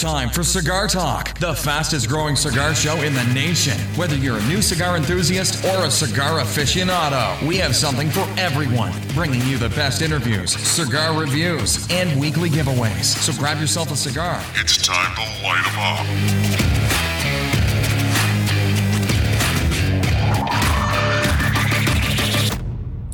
time for Cigar Talk, the fastest growing cigar show in the nation. Whether you're a new cigar enthusiast or a cigar aficionado, we have something for everyone, bringing you the best interviews, cigar reviews, and weekly giveaways. So grab yourself a cigar. It's time to light 'em up.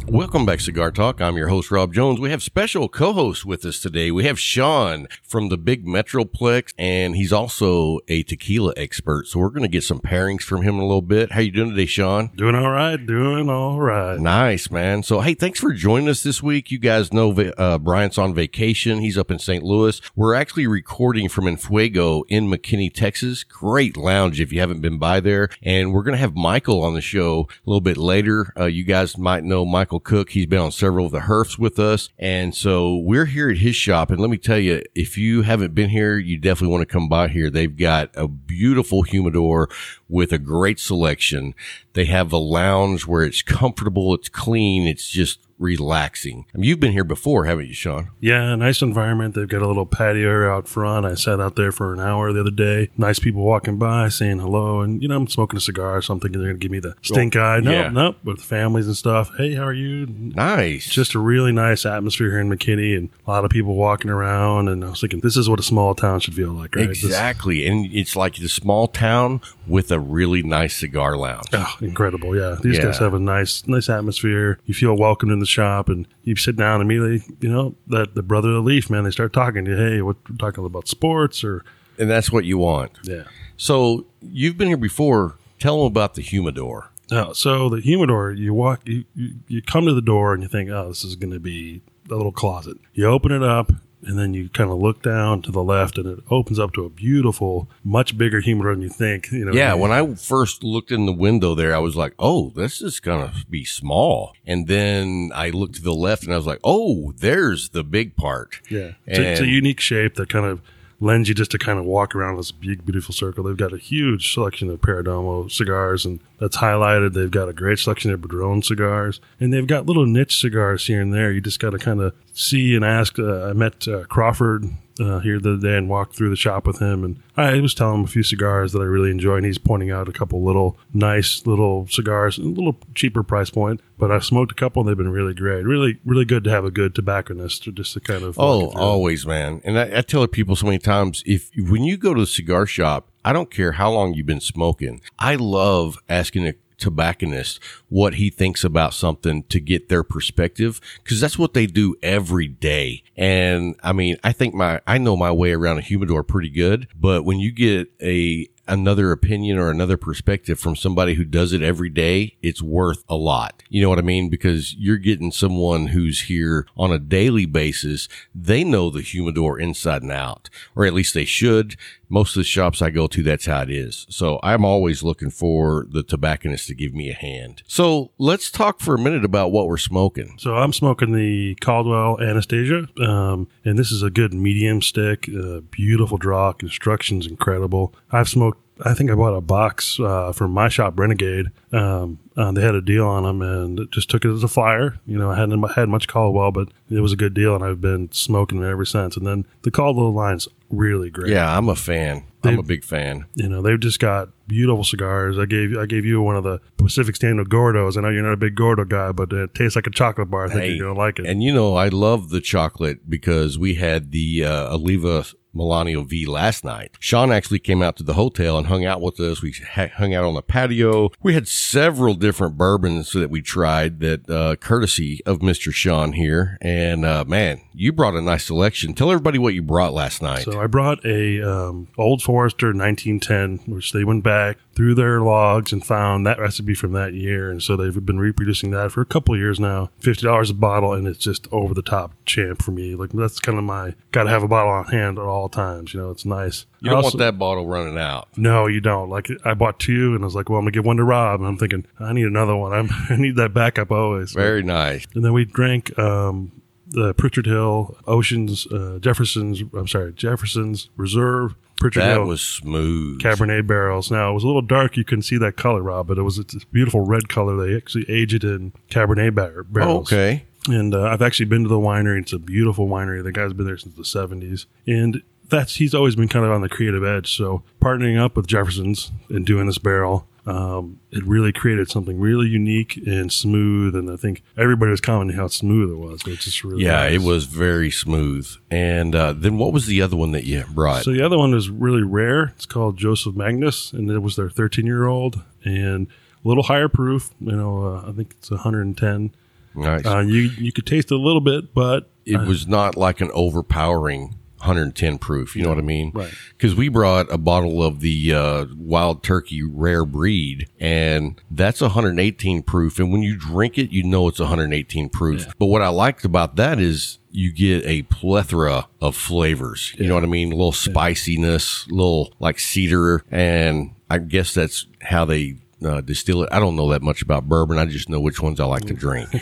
Welcome back, Cigar Talk. I'm your host, Rob Jones. We have special co-hosts with us today. We have Sean from the Big Metroplex, and he's also a tequila expert. So we're going to get some pairings from him in a little bit. How you doing today, Sean? Doing all right. Doing all right. Nice, man. So, hey, thanks for joining us this week. You guys know uh, Bryant's on vacation. He's up in St. Louis. We're actually recording from Enfuego in McKinney, Texas. Great lounge if you haven't been by there. And we're going to have Michael on the show a little bit later. Uh, you guys might know Michael Cook. He's been on several of the Herfs with us. And so we're here at his shop. And let me tell you, if you haven't been here, you definitely want to come by here. They've got a beautiful humidor with a great selection. They have a lounge where it's comfortable, it's clean, it's just relaxing. I mean, you've been here before, haven't you, Sean? Yeah, nice environment. They've got a little patio out front. I sat out there for an hour the other day. Nice people walking by saying hello. And, you know, I'm smoking a cigar or something. And they're going to give me the stink eye. No, yeah. no, with families and stuff. Hey, how are you? Nice. Just a really nice atmosphere here in McKinney and a lot of people walking around. And I was thinking, this is what a small town should feel like, right? This- Exactly. and it's like the small town with a really nice cigar lounge. Oh, incredible! Yeah, these Yeah. guys have a nice, nice atmosphere. You feel welcome in the shop, and you sit down immediately. You know that the brother of the leaf, man. They start talking to you. Hey, what we're talking about sports or And that's what you want. yeah. So you've been here before. Tell them about the humidor. Oh, so the humidor, you walk, you, you you come to the door, and you think, oh, this is going to be a little closet. You open it up. And then you kind of look down to the left, and it opens up to a beautiful, much bigger humidor than you think. You know, Yeah, when I first looked in the window there, I was like, "Oh, this is gonna be small." And then I looked to the left, and I was like, "Oh, there's the big part." Yeah, it's, a, it's a unique shape that kind of lends you just to kind of walk around this big, beautiful circle. They've got a huge selection of Perdomo cigars, and that's highlighted. They've got a great selection of Padron cigars, and they've got little niche cigars here and there. You just got to kind of see and ask. Uh, I met uh, Crawford. Uh, here the other day and walked through the shop with him, and I was telling him a few cigars that I really enjoy, and he's pointing out a couple little nice little cigars, a little cheaper price point. But I've smoked a couple, and they've been really great. Really, really good to have a good tobacconist to just to kind of Oh, it. always, man. And I, I tell people so many times, if when you go to the cigar shop, I don't care how long you've been smoking. I love asking a tobacconist what he thinks about something to get their perspective because that's what they do every day. And I mean, I think my I know my way around a humidor pretty good, but when you get a another opinion or another perspective from somebody who does it every day, it's worth a lot. You know what I mean? Because you're getting someone who's here on a daily basis. They know the humidor inside and out, or at least they should. Most of the shops I go to, that's how it is. So I'm always looking for the tobacconist to give me a hand. So let's talk for a minute about what we're smoking. So I'm smoking the Caldwell Anastasia, um, and this is a good medium stick. Uh, beautiful draw, construction's incredible. I've smoked. I think I bought a box uh, from my shop, Renegade. Um, uh, they had a deal on them, and just took it as a flyer. You know, I hadn't had much Caldwell, but it was a good deal, and I've been smoking it ever since. And then the Caldwell line's really great. Yeah, I'm a fan. I'm a big fan. you know they've just got beautiful cigars. I gave I gave you one of the Pacific Standard Gordos. I know you're not a big Gordo guy, but it tastes like a chocolate bar. I think Hey, you're gonna like it. And you know, I love the chocolate because we had the uh, Oliva Melanio V last night. Sean actually came out to the hotel and hung out with us. We hung out on the patio. We had several different bourbons that we tried that uh, courtesy of Mr. Sean here. And uh, man, you brought a nice selection. Tell everybody what you brought last night. So I brought a um, Old Forester 1910, which they went back through their logs and found that recipe from that year, and so they've been reproducing that for a couple of years now. Fifty dollars a bottle, and it's just over the top champ for me. Like that's kind of my got to have a bottle on hand at all times. You know, it's nice. you don't I want that bottle running out. No, you don't. Like I bought two, and I was like, "Well, I'm gonna give one to Rob." And I'm thinking, I need another one. I'm, I need that backup always. Very nice. And then we drank um, the Pritchard Hill, Oceans, uh, Jefferson's. I'm sorry, Jefferson's Reserve Pritchard That Hill was smooth. Cabernet barrels. Now it was a little dark; you couldn't see that color, Rob, but it was a beautiful red color. They actually aged it in Cabernet bar- Oh, barrels. okay. And uh, I've actually been to the winery. It's a beautiful winery. The guy's been there since the 70s. And that's he's always been kind of on the creative edge. So partnering up with Jefferson's and doing this barrel, um, it really created something really unique and smooth. And I think everybody was commenting how smooth it was. It's just really Yeah, nice. it was very smooth. And uh, then what was the other one that you brought? So the other one is really rare. It's called Joseph Magnus, and it was their 13 year old and a little higher proof. You know, uh, I think it's 110. nice. Uh, you you could taste it a little bit, but it was not like an overpowering 110 proof. You know what I mean? Right. Because we brought a bottle of the uh, Wild Turkey Rare Breed, and that's 118 proof. And when you drink it, you know it's 118 proof. But what I liked about that is you get a plethora of flavors. You know what I mean? A little spiciness, little like cedar, and I guess that's how they. Uh, distill it. I don't know that much about bourbon. I just know which ones I like to drink.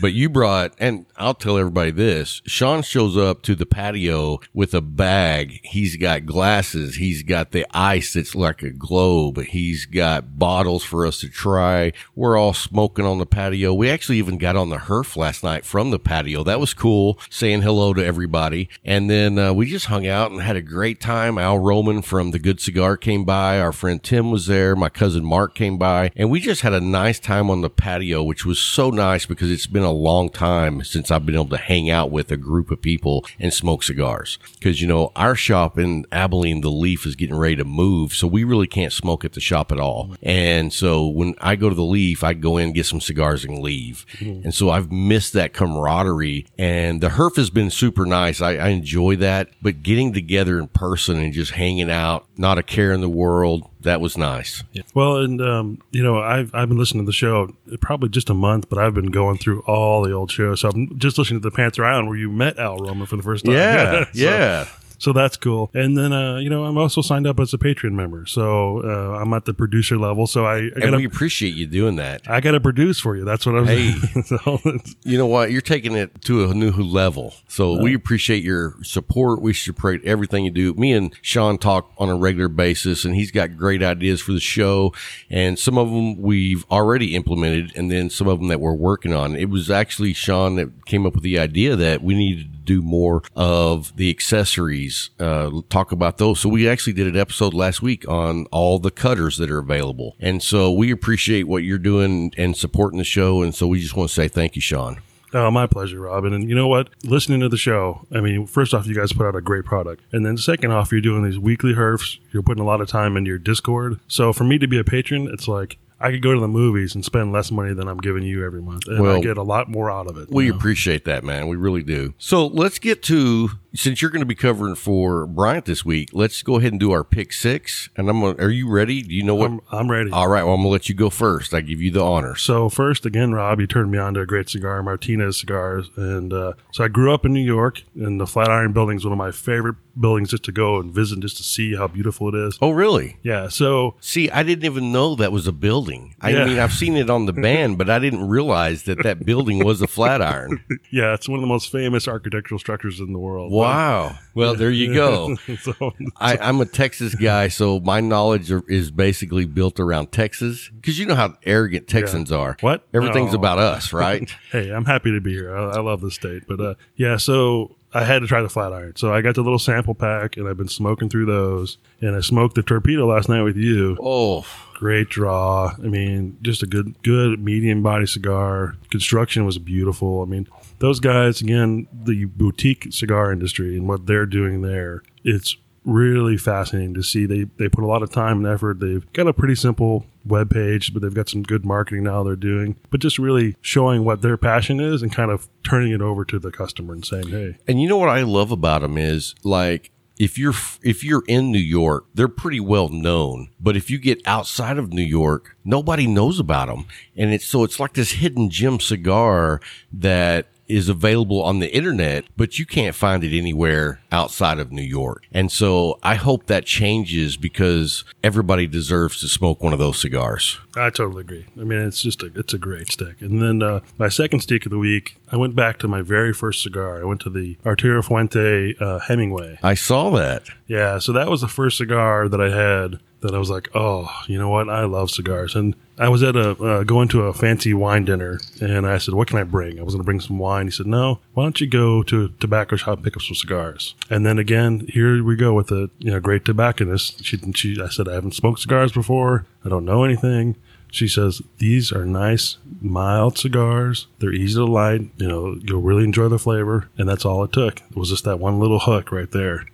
But you brought, and I'll tell everybody this Sean shows up to the patio with a bag. He's got glasses. He's got the ice that's like a globe. He's got bottles for us to try. We're all smoking on the patio. We actually even got on the Herf last night from the patio. That was cool, saying hello to everybody. And then uh, we just hung out and had a great time. Al Roman from The Good Cigar came by. Our friend Tim was there. My cousin Mark came by. And we just had a nice time on the patio, which was so nice because it's been a long time since I've been able to hang out with a group of people and smoke cigars. Because, you know, our shop in Abilene, the Leaf, is getting ready to move. So we really can't smoke at the shop at all. And so when I go to the Leaf, I go in, get some cigars and leave. Mm-hmm. And so I've missed that camaraderie. And the Herf has been super nice. I, I enjoy that. But getting together in person and just hanging out, not a care in the world, that was nice. Well, and um, you know, I've I've been listening to the show probably just a month, but I've been going through all the old shows. So I'm just listening to the Panther Island where you met Al Roman for the first time. Yeah. Yeah. So that's cool. And then, uh, you know, I'm also signed up as a Patreon member. So uh, I'm at the producer level. So I, I And we appreciate you doing that. I got to produce for you. That's what I'm Hey. so You know what? You're taking it to a new level. So we appreciate your support. We support everything you do. Me and Sean talk on a regular basis, and he's got great ideas for the show. And some of them we've already implemented, and then some of them that we're working on. It was actually Sean that came up with the idea that we needed to do more of the accessories, uh, talk about those. So we actually did an episode last week on all the cutters that are available. And so we appreciate what you're doing and supporting the show. And so we just want to say thank you, Sean. Oh, my pleasure, Robin. And you know what? Listening to the show, I mean, first off, you guys put out a great product. And then second off, you're doing these weekly herfs. You're putting a lot of time into your Discord. So for me to be a patron, it's like I could go to the movies and spend less money than I'm giving you every month. And I get a lot more out of it. We know? appreciate that, man. We really do. So let's get to since you're going to be covering for Bryant this week. Let's go ahead and do our pick six. And I'm to Are you ready? Do you know what? I'm, I'm ready. All right. Well, I'm going to let you go first. I give you the honor. So first, again, Rob, you turned me on to a great cigar, Martinez cigars, and uh, so I grew up in New York, and the Flatiron Building is one of my favorite buildings just to go and visit, just to see how beautiful it is. Oh, really? Yeah. So See, I didn't even know that was a building. I Yeah. mean, I've seen it on the band, but I didn't realize that that building was a Flatiron. yeah, it's one of the most famous architectural structures in the world. Wow. Well, there you go. so, I, I'm a Texas guy, so my knowledge are, is basically built around Texas. Because you know how arrogant Texans are. What? Everything's about us, right? hey, I'm happy to be here. I, I love this state, but uh, yeah, so I had to try the Flatiron. So I got the little sample pack, and I've been smoking through those. And I smoked the torpedo last night with you. oh, great draw. I mean, just a good, good medium body cigar. Construction was beautiful. I mean, those guys again, the boutique cigar industry and what they're doing there. It's really fascinating to see. They they put a lot of time and effort. They've got a pretty simple web page, but they've got some good marketing now they're doing. But just really showing what their passion is and kind of turning it over to the customer and saying, "Hey, And you know what I love about them is like if you're if you're in New York, they're pretty well known. But if you get outside of New York, nobody knows about them. And it's so it's like this hidden gem cigar that is available on the internet, but you can't find it anywhere outside of New York. And so I hope that changes because everybody deserves to smoke one of those cigars. I totally agree. I mean, it's just a it's a great stick. And then uh, my second stick of the week, I went back to my very first cigar. I went to the Arturo Fuente uh, Hemingway. I saw that. Yeah, so that was the first cigar that I had that I was like, oh, you know what? I love cigars. And I was at a uh, going to a fancy wine dinner, and I said, "What can I bring?" I was going to bring some wine. He said, "No, why don't you go to a tobacco shop and pick up some cigars?" And then again, here we go with a you know great tobacconist. She, she, I said, "I haven't smoked cigars before. I don't know anything." She says, These are nice, mild cigars. They're easy to light. You know, you'll really enjoy the flavor. And that's all it took. It was just that one little hook right there.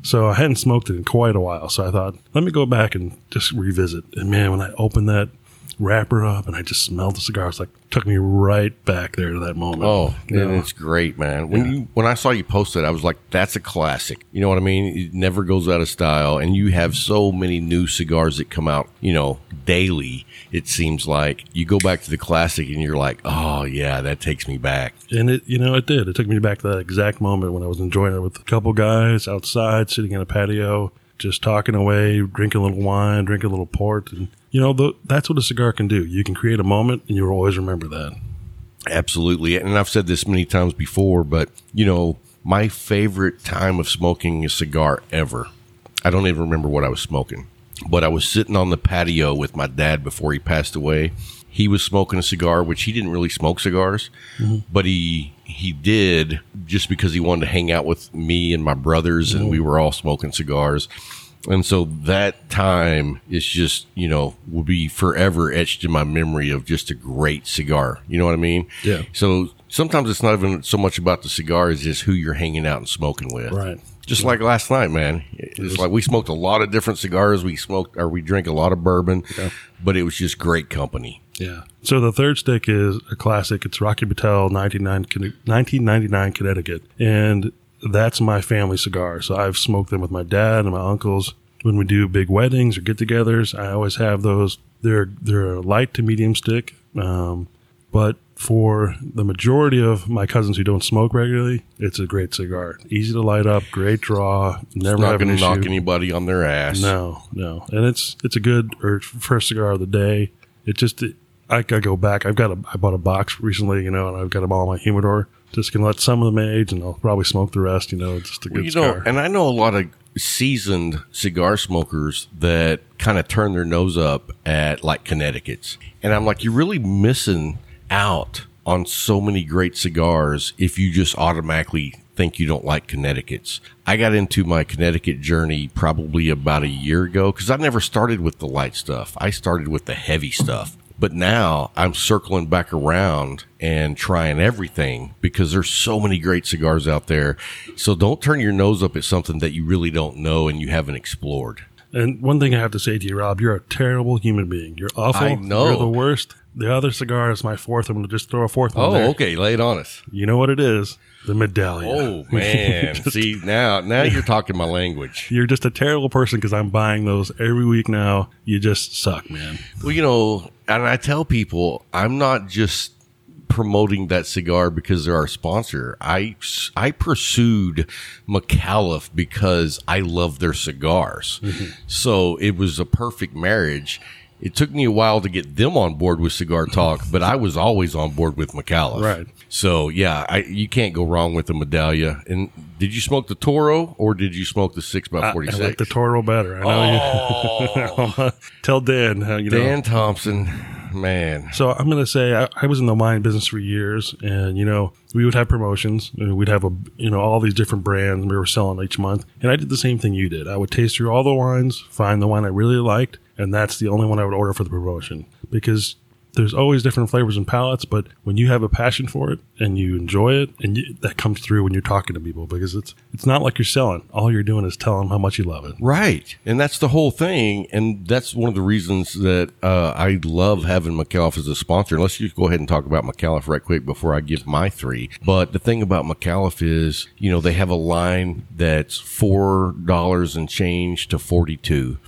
So I hadn't smoked it in quite a while. So I thought, let me go back and just revisit. And man, when I opened that wrapper up and I just smelled the cigar. It's like took me right back there to that moment. Oh, You know? it's great, man. When you when I saw you post it, I was like, "That's a classic." You know what I mean? It never goes out of style, and you have so many new cigars that come out, you know, daily. It seems like you go back to the classic, and you're like, "Oh yeah, that takes me back." and it you know it did. It took me back to that exact moment when I was enjoying it with a couple guys outside, sitting in a patio, just talking away, drinking a little wine, drinking a little port, and you know th- that's what a cigar can do. You can create a moment, and you'll always remember that. Absolutely. And I've said this many times before, but you know, my favorite time of smoking a cigar ever. I don't even remember what I was smoking, but I was sitting on the patio with my dad before he passed away. He was smoking a cigar, which he didn't really smoke cigars, mm-hmm. but he he did just because he wanted to hang out with me and my brothers, and mm-hmm. we were all smoking cigars. And so that time is just, you know, will be forever etched in my memory of just a great cigar. You know what I mean? Yeah. So sometimes it's not even so much about the cigar as just who you're hanging out and smoking with. Right. Just like last night, man. It's like we smoked a lot of different cigars. We smoked or we drank a lot of bourbon, but it was just great company. Yeah. So the third stick is a classic. It's Rocky Patel 99, 1999 Connecticut. And that's my family cigar. So I've smoked them with my dad and my uncles. When we do big weddings or get togethers, I always have those. They're, they're a light to medium stick. Um, but for the majority of my cousins who don't smoke regularly, it's a great cigar. Easy to light up, great draw, never Not going to knock anybody on their ass. No, no, and it's it's a good or first cigar of the day. It just it, I gotta go back. I've got a I bought a box recently, you know, and I've got them all in my humidor. Just gonna let some of them age, and I'll probably smoke the rest. You know, just a good Well, you know, cigar. and I know a lot of seasoned cigar smokers that kind of turn their nose up at like Connecticut's. And I'm like, you're really missing out on so many great cigars if you just automatically think you don't like Connecticut's. I got into my Connecticut journey probably about a year ago because I never started with the light stuff. I started with the heavy stuff. But now I'm circling back around and trying everything because there's so many great cigars out there. So don't turn your nose up at something that you really don't know and you haven't explored. And one thing I have to say to you, Rob, you're a terrible human being. You're awful. I know. You're the worst. The other cigar is my fourth. I'm gonna just throw a fourth one Oh, there. okay. Lay it on us. You know what it is? The medallion. Oh man. See now, now you're talking my language. You're just a terrible person because I'm buying those every week now. You just suck, man. Well, you know, and I tell people I'm not just promoting that cigar because they're our sponsor. I I pursued McAuliffe because I love their cigars. Mm-hmm. So it was a perfect marriage. It took me a while to get them on board with Cigar Talk, but I was always on board with McAuliffe. Right. So yeah, I, you can't go wrong with the Medallia. And did you smoke the Toro or did you smoke the six I, by I forty six? like the Toro better. I know you. Tell Dan, uh, you know. Dan Thompson, man. So I'm going to say I, I was in the wine business for years, and you know we would have promotions. and We'd have a you know all these different brands we were selling each month, and I did the same thing you did. I would taste through all the wines, find the wine I really liked, and that's the only one I would order for the promotion because there's always different flavors and palates. But when you have a passion for it and you enjoy it, and you, that comes through when you're talking to people because it's it's not like you're selling. All you're doing is telling them how much you love it. Right. And that's the whole thing. And that's one of the reasons that uh, I love having McAuliffe as a sponsor. Let's just go ahead and talk about McAuliffe right quick before I give my three. But the thing about McAuliffe is, you know, they have a line that's $4 and change to 42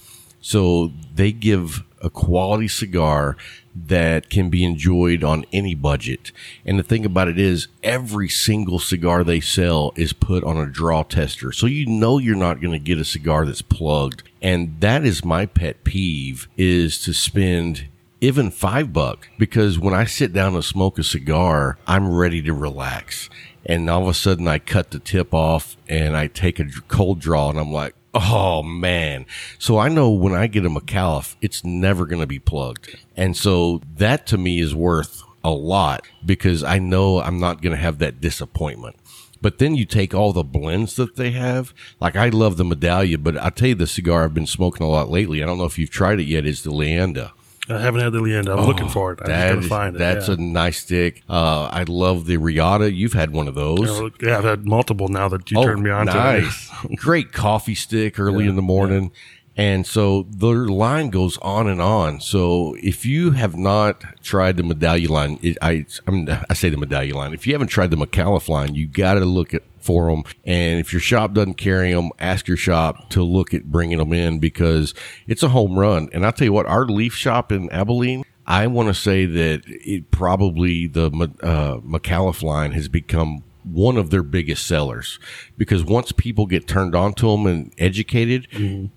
So they give a quality cigar that can be enjoyed on any budget. And the thing about it is, every single cigar they sell is put on a draw tester. So you know you're not going to get a cigar that's plugged. And that is my pet peeve is to spend even five buck because when I sit down to smoke a cigar, I'm ready to relax. And all of a sudden I cut the tip off and I take a cold draw and I'm like, Oh man. So I know when I get a McAuliffe, it's never going to be plugged. And so that to me is worth a lot because I know I'm not going to have that disappointment. But then you take all the blends that they have. Like I love the Medallia, but I'll tell you the cigar I've been smoking a lot lately. I don't know if you've tried it yet. Is the Leanda. I haven't had the Leanda. I'm looking for it. I'm just Oh, is- find it. That's yeah. a nice stick. Uh, I love the Riata. You've had one of those. yeah, I've had multiple now that you Oh, turned me on to. it. nice. Great coffee stick early in the morning. And so their line goes on and on. So if you have not tried the medallion line, it, I I, mean, I say the medallion line. If you haven't tried the McAuliffe line, you got to look at for them. And if your shop doesn't carry them, ask your shop to look at bringing them in because it's a home run. And I'll tell you what, our leaf shop in Abilene, I want to say that it probably the uh, McAuliffe line has become one of their biggest sellers because once people get turned on to them and educated,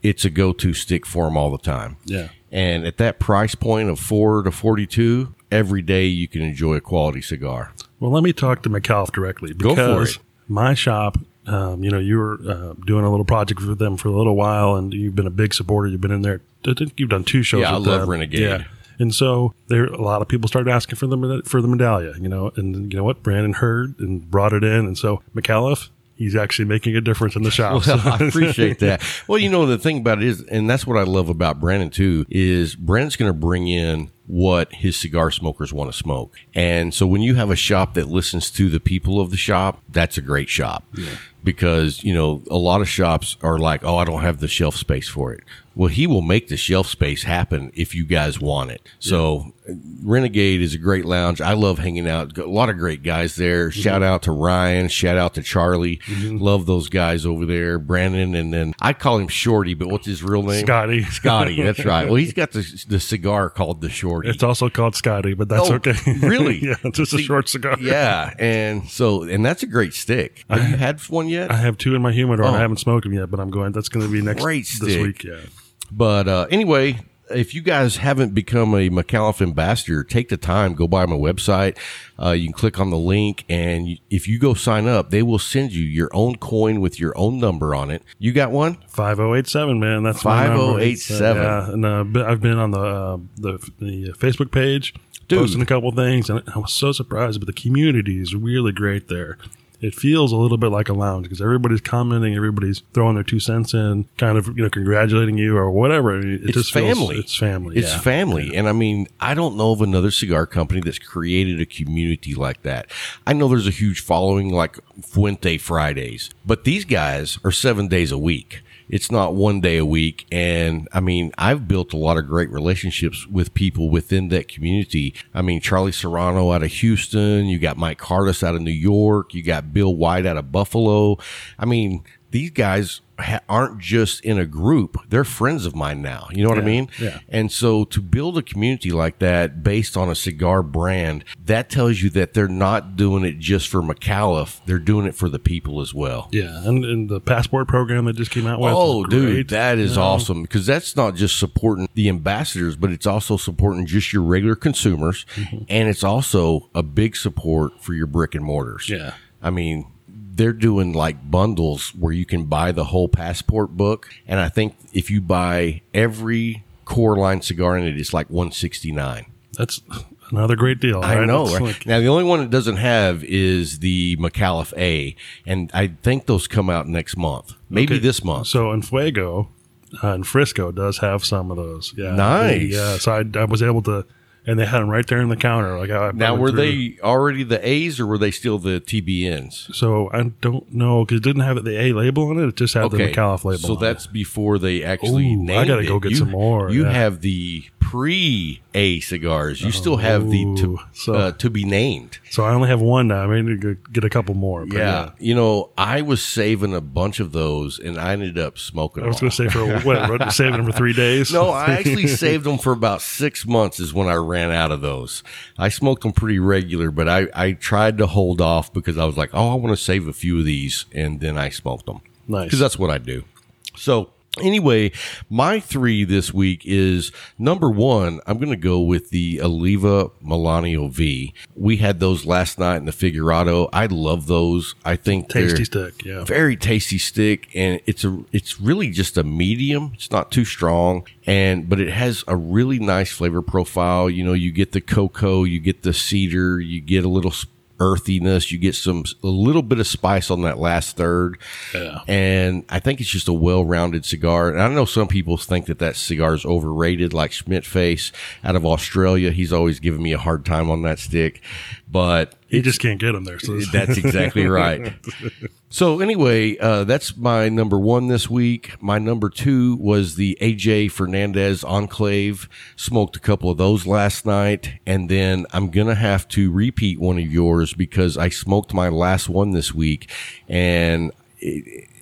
it's a go-to stick for them all the time. Yeah. And at that price point of four to 42, every day you can enjoy a quality cigar. Well, let me talk to McAuliffe directly Go for because my shop, um, you know, you were uh, doing a little project with them for a little while, and you've been a big supporter. You've been in there. I think you've done two shows. Yeah, I love them. Renegade. Yeah. And so there, a lot of people started asking for the for the medallia, you know, and you know what, Brandon heard and brought it in, and so McAuliffe, he's actually making a difference in the shop. Well, I appreciate that. Well, you know, the thing about it is, and that's what I love about Brandon too, is Brandon's going to bring in what his cigar smokers want to smoke. And so when you have a shop that listens to the people of the shop, that's a great shop. Because, you know, a lot of shops are like, oh, I don't have the shelf space for it. Well, he will make the shelf space happen if you guys want it. So Renegade is a great lounge. I love hanging out. A lot of great guys there. Mm-hmm. Shout out to Ryan. Shout out to Charlie. Love those guys over there. Brandon, and then I call him Shorty, but what's his real name? Scotty. Scotty. That's right. Well, he's got the the cigar called the Shorty. It's also called Scotty, but that's Oh, okay. really? yeah, just a short cigar. yeah, and so and that's a great stick. Have you had one yet? I have two in my humidor. Oh. I haven't smoked them yet, but I'm going. That's going to be next Great this stick. week. Yeah. But uh, anyway, if you guys haven't become a McAuliffe ambassador, take the time, go by my website. Uh, you can click on the link, and if you go sign up, they will send you your own coin with your own number on it. You got one? Five zero eight seven, man. That's my number. 5087. Yeah, and uh, I've been on the uh, the the Facebook page, Dude. posting a couple things, and I was so surprised. But the community is really great there. It feels a little bit like a lounge because everybody's commenting, everybody's throwing their two cents in, kind of you know congratulating you or whatever. It It's just feels- family. it's family. It's yeah. family. And I mean, I don't know of another cigar company that's created a community like that. I know there's a huge following like Fuente Fridays, but these guys are seven days a week. It's not one day a week. And I mean, I've built a lot of great relationships with people within that community. I mean, Charlie Serrano out of Houston, you got Mike Cardis out of New York, you got Bill White out of Buffalo. I mean, these guys ha- aren't just in a group. They're friends of mine now. You know what I mean? yeah. And so to build a community like that based on a cigar brand, that tells you that they're not doing it just for McAuliffe. They're doing it for the people as well. Yeah, and, and the passport program that just came out with. Oh, dude, that is know? awesome because that's not just supporting the ambassadors, but it's also supporting just your regular consumers. Mm-hmm. And it's also a big support for your brick and mortars. Yeah. I mean, they're doing like bundles where you can buy the whole passport book. And I think if you buy every core line cigar in it, it's like 169 That's another great deal. I right? know. Right? like- now, the only one it doesn't have is the McAuliffe A, and I think those come out next month, maybe Okay. this month. So in Fuego, uh, in Frisco, does have some of those. Yeah, Nice. Yeah, so I, I was able to, and they had them right there in the counter. Like I, now, were through. they already the A's or were they still the TBNs? So I don't know because it didn't have the A label on it. It just had the McAuliffe label. So that's it. before they actually Ooh, I gotta it. go get You- some more, You yeah. have the pre A cigars. You still have the to, so- uh, to be named. so I only have one now. I need to get a couple more. but Yeah. You know, I was saving a bunch of those and I ended up smoking I was them going to say for what? what, Saving them for three days. No, I actually saved them for about six months is when I ran out of those. I smoked them pretty regular, but I, I tried to hold off because I was like, oh, I want to save a few of these. And then I smoked them. Nice. Because that's what I do. So Anyway, my three this week is number one. I'm going to go with the Oliva Melanio V. We had those last night in the Figurado. I love those. I think Tasty they're stick, yeah. very tasty stick, and it's a it's really just a medium. It's not too strong, and but it has a really nice flavor profile. You know, you get the cocoa, you get the cedar, you get a little earthiness. You get some a little bit of spice on that last third, Yeah. and I think it's just a well-rounded cigar. And I know some people think that that cigar is overrated, like Schmidt Face out of Australia. He's always giving me a hard time on that stick, but You just can't get them there. So that's exactly right. So anyway, uh, that's my number one this week. My number two was the AJ Fernandez Enclave. Smoked a couple of those last night, and then I'm gonna have to repeat one of yours because I smoked my last one this week, and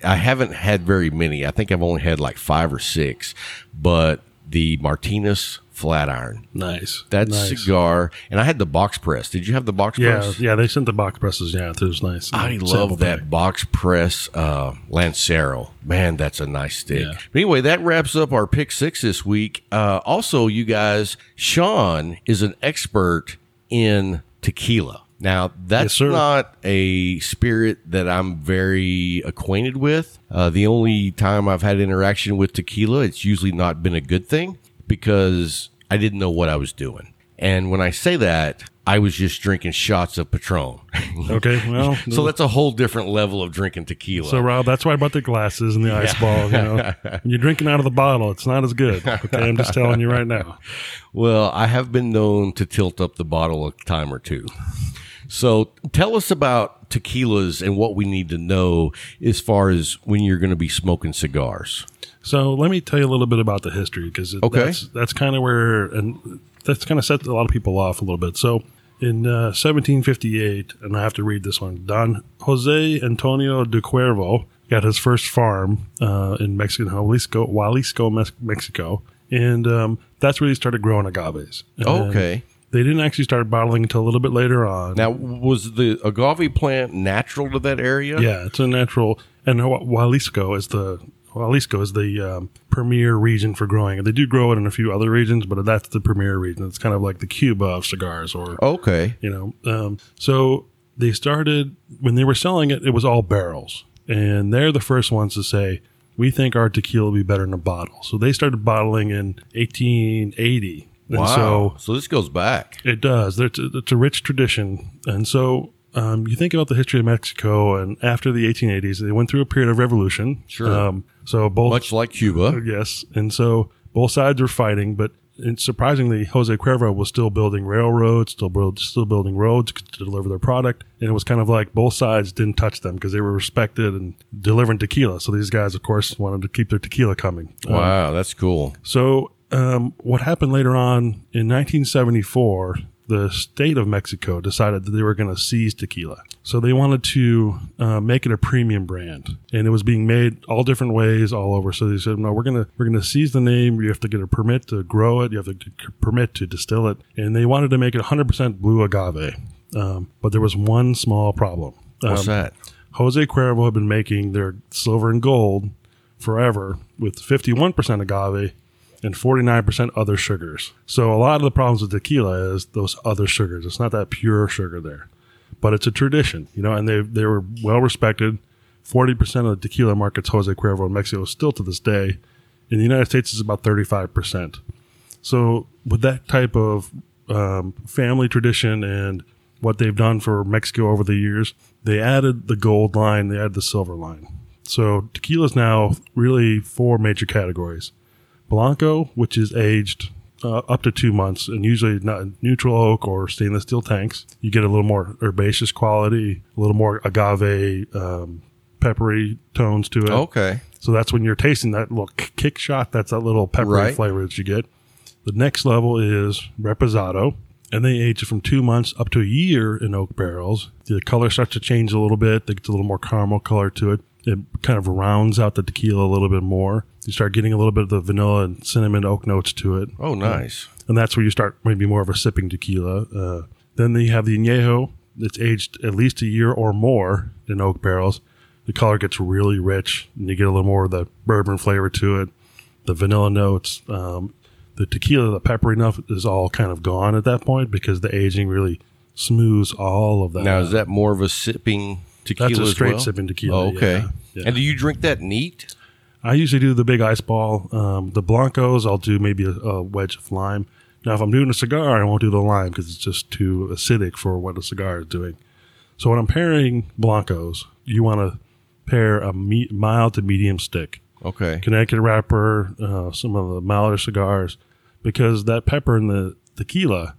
I haven't had very many. I think I've only had like five or six, but the Martinez Flat Iron. nice. That nice. cigar, and I had the box press. Did you have the box Yeah, press? yeah. They sent the box presses. Yeah, it was nice. I love that pack. box press uh, Lancero. Man, that's a nice stick. Yeah. But anyway, that wraps up our pick six this week. Uh, also, you guys, Sean is an expert in tequila. Now, that's sir. not a spirit that I'm very acquainted with. Uh, the only time I've had interaction with tequila, it's usually not been a good thing because I didn't know what I was doing. And when I say that, I was just drinking shots of Patron. Okay, well, So that's a whole different level of drinking tequila. So Rob, that's why I bought the glasses and the ice ball. You know, when you're drinking out of the bottle, it's not as good. Okay, I'm just telling you right now. well, I have been known to tilt up the bottle a time or two. So tell us about tequilas and what we need to know as far as when you're going to be smoking cigars. So let me tell you a little bit about the history because Okay. that's that's kind of where and that's kind of set a lot of people off a little bit. So in uh, 1758, and I have to read this one. Don Jose Antonio de Cuervo got his first farm uh, in Mexico, Jalisco, Jalisco, Mexico, and um, that's where he started growing agaves. And Okay. They didn't actually start bottling until a little bit later on. Now, was the agave plant natural to that area? Yeah, it's a natural. And Jalisco is the Jalisco is the um, premier region for growing it. They do grow it in a few other regions, but that's the premier region. It's kind of like the Cuba of cigars, or Okay. you know. Um, so they started when they were selling it. It was all barrels, and they're the first ones to say we think our tequila will be better in a bottle. So they started bottling in 1880. And Wow. so so this goes back. it does. It's a, it's a rich tradition. And so um, you think about the history of Mexico, and after the 1880s, they went through a period of revolution. Sure. Um, so both, Much like Cuba. yes. And so both sides were fighting, but surprisingly, Jose Cuervo was still building railroads, still build, still building roads to deliver their product. And it was kind of like both sides didn't touch them because they were respected and delivering tequila. So these guys, of course, wanted to keep their tequila coming. Um, Wow, that's cool. so, um, what happened later on in 1974, the state of Mexico decided that they were going to seize tequila. So they wanted to uh, make it a premium brand, and it was being made all different ways all over. So they said, "No, we're gonna we're gonna seize the name. You have to get a permit to grow it. You have to get a permit to distill it." And they wanted to make it 100% blue agave, um, but there was one small problem. What's Um, that? Jose Cuervo had been making their silver and gold forever with 51% agave and 49% other sugars. So a lot of the problems with tequila is those other sugars. It's not that pure sugar there, but it's a tradition, you know, and they, they were well respected. 40% of the tequila market's Jose Cuervo in Mexico still to this day. In the United States, it's about 35%. So with that type of um, family tradition and what they've done for Mexico over the years, they added the gold line, they added the silver line. So tequila is now really four major categories: Blanco, which is aged uh, up to two months, and usually not neutral oak or stainless steel tanks. You get a little more herbaceous quality, a little more agave, um, peppery tones to it. Okay. So that's when you're tasting that little kick shot. That's that little peppery Right. flavor that you get. The next level is reposado, and they age it from two months up to a year in oak barrels. The color starts to change a little bit. It gets a little more caramel color to it. It kind of rounds out the tequila a little bit more. You start getting a little bit of the vanilla and cinnamon oak notes to it Oh, nice. and that's where you start maybe more of a sipping tequila. Uh, then you have the añejo that's aged at least a year or more in oak barrels, the color gets really rich, and you get a little more of the bourbon flavor to it. The vanilla notes, um, the tequila, the peppery enough is all kind of gone at that point because the aging really smooths all of that. Now, is that more of a sipping tequila? That's a straight well? sipping tequila, Oh, okay. yeah, yeah. And do you drink that neat? I usually do the big ice ball. Um, the blancos, I'll do maybe a, a wedge of lime. Now, if I'm doing a cigar, I won't do the lime because it's just too acidic for what a cigar is doing. So when I'm pairing blancos, you want to pair a me- mild to medium stick, Okay. Connecticut wrapper, uh, some of the milder cigars, because that pepper in the tequila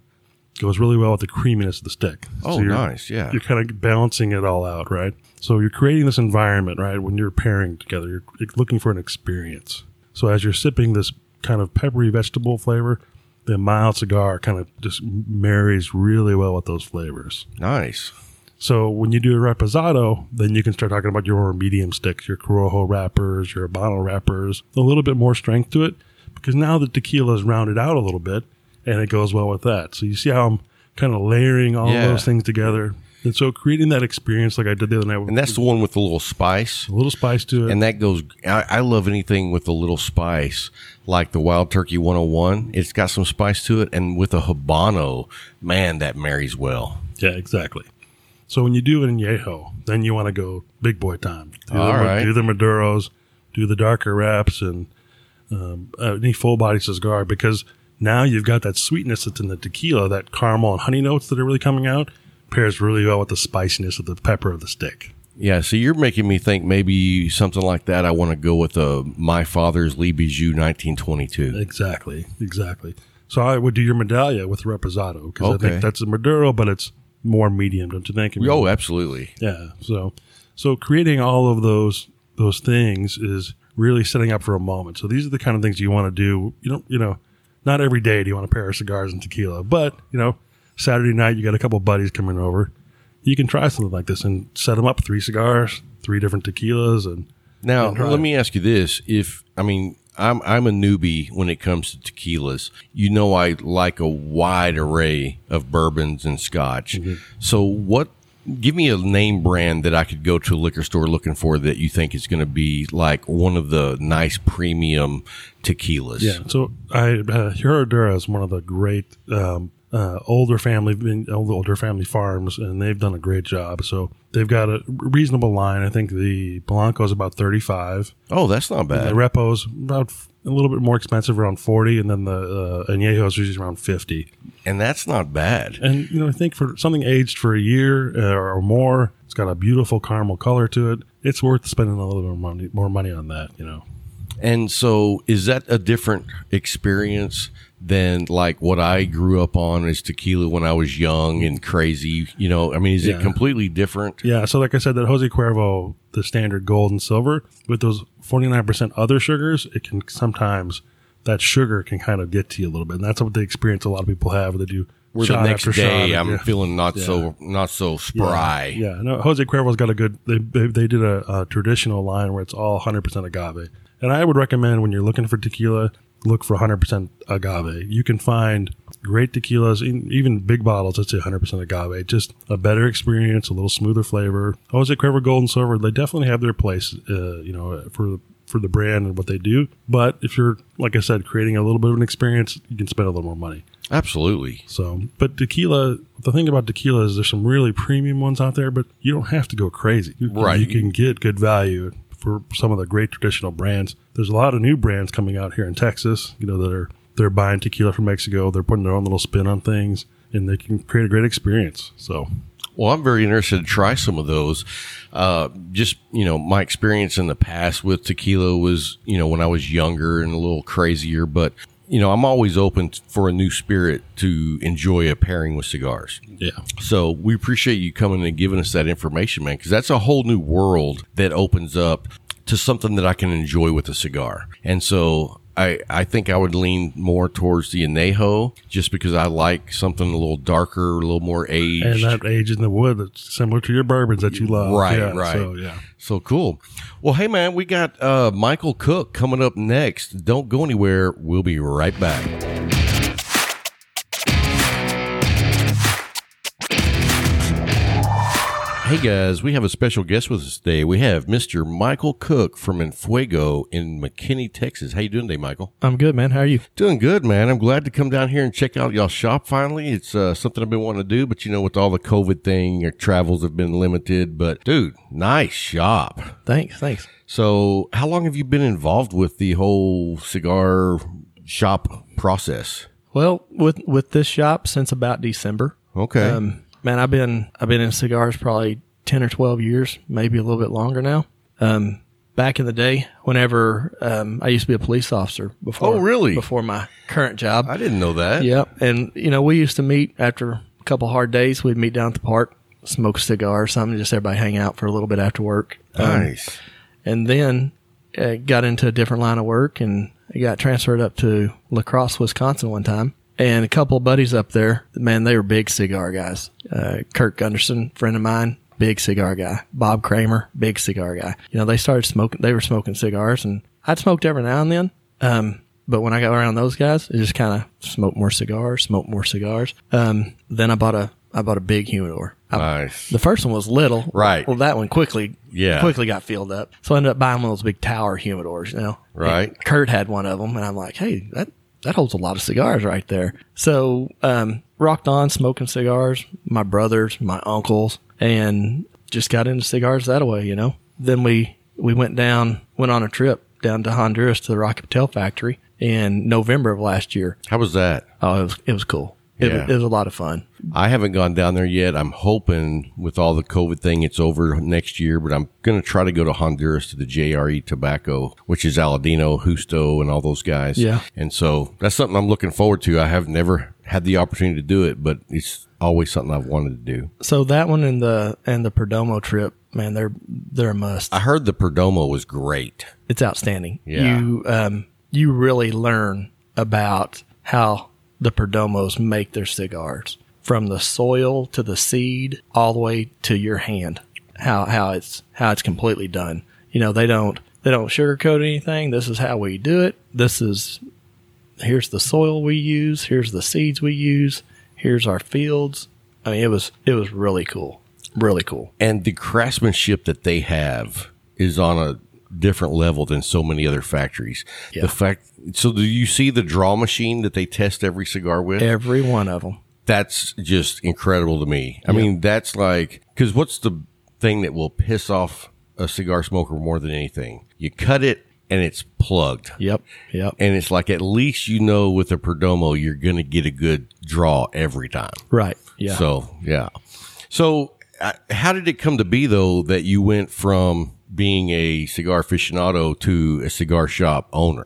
goes really well with the creaminess of the stick. Oh, you're- nice. Yeah. you're kind of balancing it all out, right? So you're creating this environment, right? When you're pairing together, you're looking for an experience. So as you're sipping this kind of peppery vegetable flavor, the mild cigar kind of just marries really well with those flavors. Nice. So when you do a reposado, then you can start talking about your more medium sticks, your Corojo wrappers, your Habano wrappers, a little bit more strength to it because now the tequila is rounded out a little bit and it goes well with that. So you see how I'm kind of layering all Yeah. those things together. And so creating that experience like I did the other night with And that's the one with the little spice. a little spice to it. And that goes, I, I love anything with a little spice, like the Wild Turkey 101. It's got some spice to it. And with a Habano, man, that marries well. yeah, exactly. So when you do it añejo, then you want to go big boy time. Do, All the, right. do the Maduros, do the darker wraps, and um, uh, any full body cigar because now you've got that sweetness that's in the tequila, that caramel and honey notes that are really coming out, pairs really well with the spiciness of the pepper of the stick. Yeah, so you're making me think maybe something like that. I want to go with a My Father's Le Bijou 1922. Exactly, exactly. So I would do your medallia with reposado because I think that's a Maduro, but it's more medium, don't you think? I mean, Oh, absolutely. Yeah. So so creating all of those those things is really setting up for a moment. So these are the kind of things you want to do. You don't you know, not every day do you want a pair of cigars and tequila, but you know, Saturday night you got a couple buddies coming over. You can try something like this and set them up three cigars, three different tequilas, and Now, And let it. me ask you this: If I mean, I'm I'm a newbie when it comes to tequilas. You know, I like a wide array of bourbons and Scotch. Mm-hmm. So, what? Give me a name brand that I could go to a liquor store looking for that you think is going to be like one of the nice premium tequilas. Yeah. So I uh, Herradura is one of the great um, uh, older family older older family farms, and they've done a great job. So they've got a reasonable line. I think the Blanco is about thirty five. Oh, that's not bad. The. Repo's about a little bit more expensive, around forty, and then the uh, is usually around fifty. And that's not bad. And you know, I think for something aged for a year uh, or more, it's got a beautiful caramel color to it. It's worth spending a little bit more money, more money on that. You know. And so, is that a different experience than like what I grew up on as tequila when I was young and crazy? You know, I mean, is it completely different? Yeah, so like I said, that Jose Cuervo, the standard gold and silver, with those 49% other sugars, it can sometimes, that sugar can kind of get to you a little bit. And that's what the experience a lot of people have. They do Where the next after day shot. I'm yeah. feeling not Yeah. so not so spry. Yeah, no, Jose Cuervo's got a good, they, they, they did a, a traditional line where it's all 100% agave. And I would recommend when you're looking for tequila, look for 100% agave. You can find great tequilas, even big bottles, say 100% agave. Just a better experience, a little smoother flavor. Jose Cuervo Gold and Silver, they definitely have their place, uh, you know, for for the brand and what they do. But if you're, like I said, creating a little bit of an experience, you can spend a little more money. Absolutely. So, but tequila, the thing about tequila is there's some really premium ones out there, but you don't have to go crazy. You, can- Right. You can get good value for some of the great traditional brands. There's a lot of new brands coming out here in Texas, you know, that are, they're buying tequila from Mexico. They're putting their own little spin on things and they can create a great experience. So, Well, I'm very interested to try some of those. Uh, just you know, my experience in the past with tequila was you know when I was younger and a little crazier, but you know I'm always open for a new spirit to enjoy a pairing with cigars. yeah. So we appreciate you coming and giving us that information, man, because that's a whole new world that opens up to something that I can enjoy with a cigar. And so I, I think I would lean more towards the anejo just because I like something a little darker, a little more aged. And that age in the wood that's similar to your bourbons that you love. Right, Yeah, right. So, yeah. So cool. Well, hey man, we got uh, Michael Cook coming up next. Don't go anywhere. We'll be right back. Hey guys, we have a special guest with us today. We have Mr. Michael Cook from Enfuego in McKinney, Texas. How you doing today, Michael? I'm good, man. How are you? Doing good, man. I'm glad to come down here and check out y'all shop finally. It's uh, something I've been wanting to do, but you know, with all the COVID thing, your travels have been limited. But dude, nice shop. Thanks, thanks. So, how long have you been involved with the whole cigar shop process? Well, with with this shop since about December. Okay. Um, man, I've been I've been in cigars probably ten or twelve years, maybe a little bit longer now. Um, back in the day, whenever um, I used to be a police officer before. Oh, really? Before my current job. I didn't know that. Yep. And you know, we used to meet after a couple hard days. We'd meet down at the park, smoke a cigar or something, just everybody hang out for a little bit after work. Um, Nice. and then uh, got into a different line of work and I got transferred up to La Crosse, Wisconsin one time. And a couple of buddies up there, man, they were big cigar guys. Uh, Kirk Gunderson, friend of mine, big cigar guy. Bob Kramer, big cigar guy. You know, they started smoking, they were smoking cigars and I'd smoked every now and then. Um, but when I got around those guys, it just kind of smoked more cigars, smoked more cigars. Um, then I bought a, I bought a big humidor. I- Nice. the first one was little. Right. Well, that one quickly, Yeah. quickly got filled up. So I ended up buying one of those big tower humidors, you know. Right. And Kurt had one of them, and I'm like, hey, that that holds a lot of cigars right there. So um, rocked on smoking cigars. My brothers, my uncles, and just got into cigars that way, you know. Then we we went down, went on a trip down to Honduras to the Rocky Patel factory in November of last year. How was that? Oh, it was it was cool. It, Yeah. was, it was a lot of fun. I haven't gone down there yet. I'm hoping with all the COVID thing, it's over next year, but I'm going to try to go to Honduras to the JRE Tobacco, which is Aladino, Justo, and all those guys. Yeah. And so that's something I'm looking forward to. I have never had the opportunity to do it, but it's always something I've wanted to do. So that one and the and the Perdomo trip, man, they're they're a must. I heard the Perdomo was great. It's outstanding. Yeah. You um you really learn about how the Perdomos make their cigars from the soil to the seed all the way to your hand. How how it's how it's completely done. You know, they don't they don't sugarcoat anything. This is how we do it. This is here's the soil we use, here's the seeds we use, here's our fields. I mean, it was it was really cool. Really cool. And the craftsmanship that they have is on a different level than so many other factories. Yeah. The fact, so do you see the draw machine that they test every cigar with? Every one of them. that's just incredible to me. I mean, that's like, because what's the thing that will piss off a cigar smoker more than anything? You cut it and it's plugged. Yep. Yep. And it's like, at least you know with a Perdomo, you're going to get a good draw every time. Right. Yeah. So, yeah. So, uh, how did it come to be, though, that you went from being a cigar aficionado to a cigar shop owner?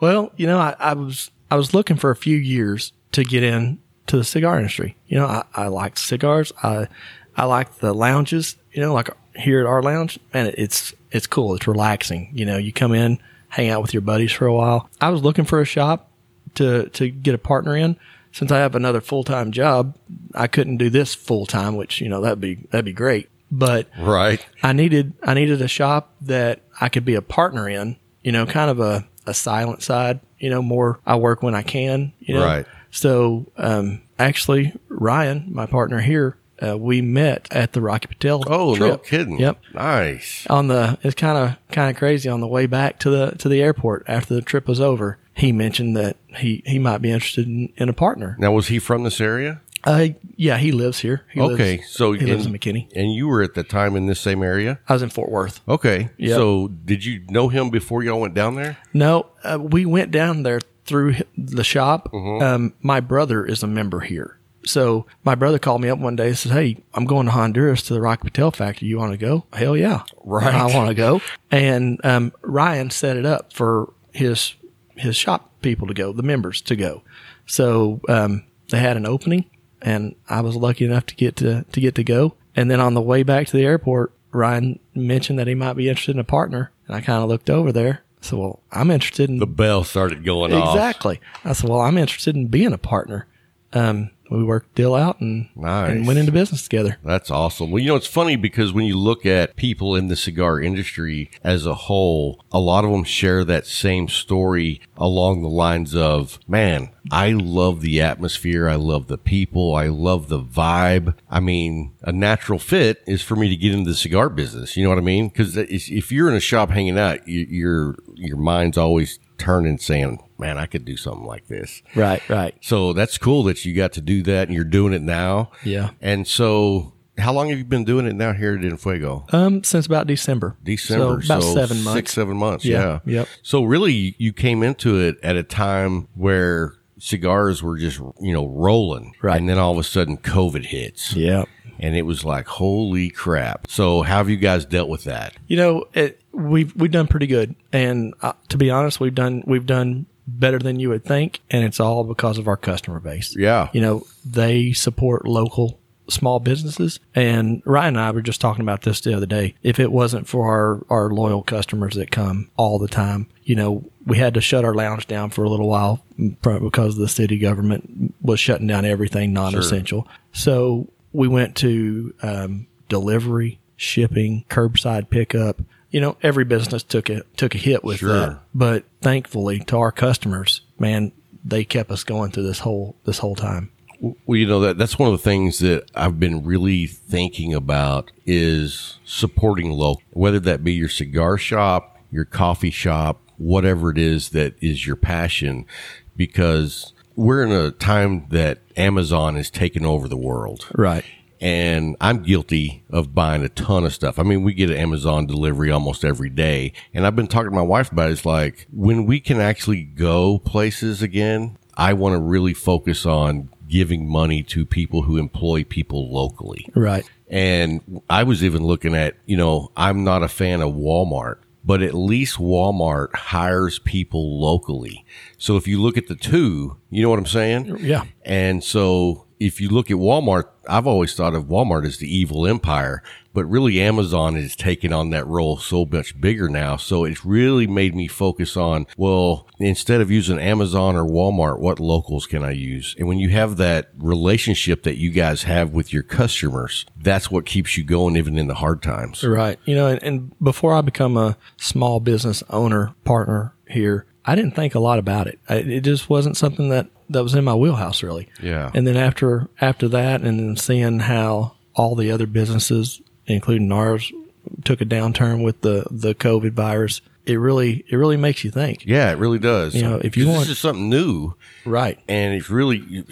Well, you know, I, I was I was looking for a few years to get in to the cigar industry. You know, I, I like cigars. I I like the lounges. You know, like here at our lounge, man, it's it's cool. It's relaxing. You know, you come in, hang out with your buddies for a while. I was looking for a shop to to get a partner in. Since I have another full time job, I couldn't do this full time, which you know that'd be that'd be great. But Right. I needed I needed a shop that I could be a partner in, you know, kind of a, a silent side, you know, more I work when I can, you know. Right. So um actually Ryan, my partner here, uh, we met at the Rocky Patel. Oh, no kidding. Yep. Nice. On the it's kind of kind of crazy on the way back to the to the airport after the trip was over. He mentioned that he he might be interested in, in a partner. Now, was he from this area? Uh, yeah, he lives here. He okay, lives, so he lives in McKinney. and you were at the time in this same area. I was in Fort Worth. Okay, Yep. so did you know him before y'all went down there? No, uh, we went down there through the shop. Mm-hmm. Um, my brother is a member here. So my brother called me up one day and says, Hey, I'm going to Honduras to the Rocky Patel factory. You want to go? Hell yeah. Right. I want to go. And um, Ryan set it up for his his shop people to go, the members to go. So um, they had an opening and I was lucky enough to get to, to get to go. And then on the way back to the airport, Ryan mentioned that he might be interested in a partner. And I kind of looked over there. So, well, I'm interested in The bell started going off. Exactly. I said, well, I'm interested in being a partner. Um, we worked deal out and Nice. and went into business together. That's awesome. Well, you know, it's funny because when you look at people in the cigar industry as a whole, a lot of them share that same story along the lines of, man, I love the atmosphere. I love the people. I love the vibe. I mean, a natural fit is for me to get into the cigar business. You know what I mean? Because if you're in a shop hanging out, you, your your mind's always turning, saying, "Man, I could do something like this." Right, right. So that's cool that you got to do that and you're doing it now. Yeah. And so, how long have you been doing it now here at Fuego? Um, since about December. December. So about So seven months. Six, seven months. Yeah, Yeah. yep. So really, you came into it at a time where cigars were just, you know, rolling. Right. And then all of a sudden, COVID hits. Yeah. And it was like, holy crap. So, how have you guys dealt with that? You know, it, we've we've done pretty good, and uh, to be honest, we've done we've done better than you would think, and it's all because of our customer base. Yeah. You know, they support local small businesses, and Ryan and I were just talking about this the other day. If it wasn't for our our loyal customers that come all the time, you know, we had to shut our lounge down for a little while because the city government was shutting down everything non-essential. So we went to um, delivery, shipping, curbside pickup. You know, every business took a took a hit with Sure. that. But thankfully, to our customers, man, they kept us going through this whole this whole time. Well, you know that that's one of the things that I've been really thinking about is supporting local, whether that be your cigar shop, your coffee shop, whatever it is that is your passion, because we're in a time that Amazon is taking over the world. Right. And I'm guilty of buying a ton of stuff. I mean, we get an Amazon delivery almost every day. And I've been talking to my wife about it. It's like when we can actually go places again, I want to really focus on giving money to people who employ people locally. Right. And I was even looking at, you know, I'm not a fan of Walmart, but at least Walmart hires people locally. So if you look at the two, you know what I'm saying? Yeah. And so if you look at Walmart, I've always thought of Walmart as the evil empire, but really Amazon is taking on that role so much bigger now. So it's really made me focus on, well, instead of using Amazon or Walmart, what locals can I use? And when you have that relationship that you guys have with your customers, that's what keeps you going even in the hard times. Right. You know, and, and before I become a small business owner partner here, I didn't think a lot about it. I, it just wasn't something that, that was in my wheelhouse really. Yeah. And then after after that, and then seeing how all the other businesses, including ours, took a downturn with the the COVID virus, it really it really makes you think. Yeah, it really does. You know, if you want- this is something new Right. and it's really, you-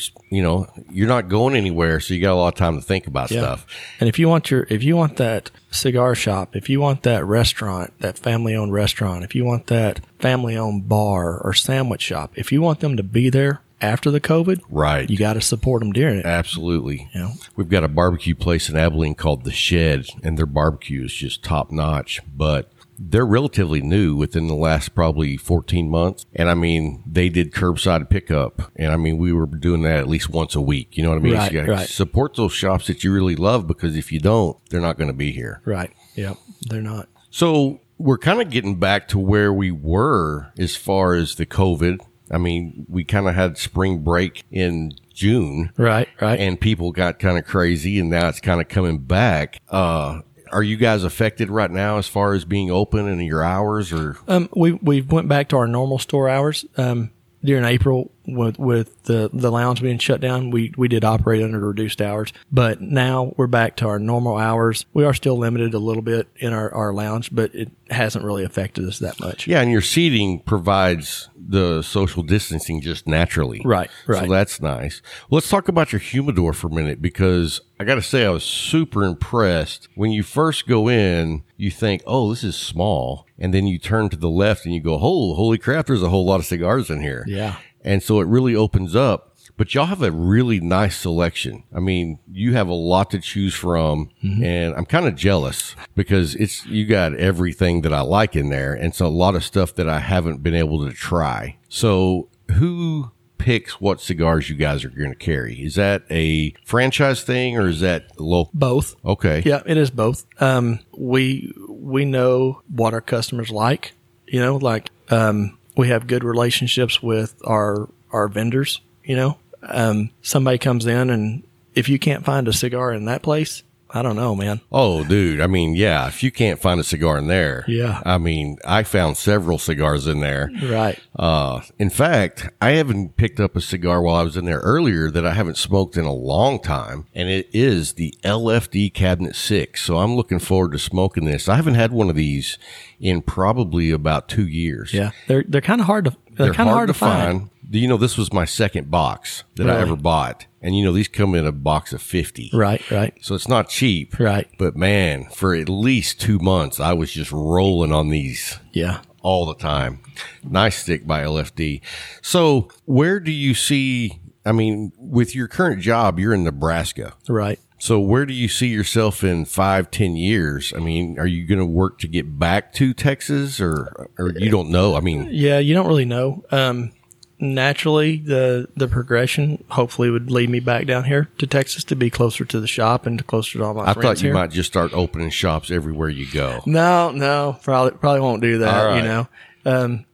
know, you're not going anywhere. So you got a lot of time to think about Yeah. stuff. And if you want your if you want that cigar shop, if you want that restaurant, that family owned restaurant, if you want that family owned bar or sandwich shop, if you want them to be there after the COVID, Right. you got to support them during it. Absolutely. You know? We've got a barbecue place in Abilene called The Shed, and their barbecue is just top notch. But they're relatively new within the last probably 14 months. And I mean, they did curbside pickup. And I mean, we were doing that at least once a week. You know what I mean? Right, you right. support those shops that you really love because if you don't, they're not going to be here. Right. Yeah, They're not. So we're kind of getting back to where we were as far as the COVID. I mean, we kind of had spring break in June Right. Right. and people got kind of crazy and now it's kind of coming back. Uh, are you guys affected right now as far as being open and your hours or? Um, we we went back to our normal store hours. Um, during April with with the the lounge being shut down, we we did operate under reduced hours. But now we're back to our normal hours. We are still limited a little bit in our our lounge, but it hasn't really affected us that much. Yeah, and your seating provides the social distancing just naturally. Right, right. So that's nice. Let's talk about your humidor for a minute because I got to say I was super impressed. When you first go in, you think, "Oh, this is small," and then you turn to the left and you go, "Oh, holy crap! There's a whole lot of cigars in here." Yeah. And so it really opens up. But y'all have a really nice selection. I mean, you have a lot to choose from, and I'm kind of jealous because it's you got everything that I like in there, and so a lot of stuff that I haven't been able to try. So, who picks what cigars you guys are going to carry? Is that a franchise thing or is that local? Both. Okay, Yeah, it is both. Um, we we know what our customers like. You know, like um, we have good relationships with our our vendors. You know, um, somebody comes in and if you can't find a cigar in that place, I don't know, man. Oh, dude. I mean, yeah, if you can't find a cigar in there. Yeah. I mean, I found several cigars in there. Right. Uh, in fact, I haven't picked up a cigar while I was in there earlier that I haven't smoked in a long time, and it is the LFD Cabinet 6. So I'm looking forward to smoking this. I haven't had one of these in probably about two years. Yeah. They're they're kind of hard to they're, They're kind of hard, to find. Do you know this was my second box that I ever bought? And you know, these come in a box of 50. Right. Right. So it's not cheap. Right. But man, for at least two months, I was just rolling on these Yeah. all the time. Nice stick by LFD. So where do you see, I mean, with your current job, you're in Nebraska. Right. So where do you see yourself in five, ten years? I mean, are you going to work to get back to Texas or, or you don't know? I mean, Yeah, you don't really know. Um, naturally, the the progression hopefully would lead me back down here to Texas to be closer to the shop and to closer to all my I friends thought you here. might just start opening shops everywhere you go. No, no, probably probably won't do that. Right. You know, um,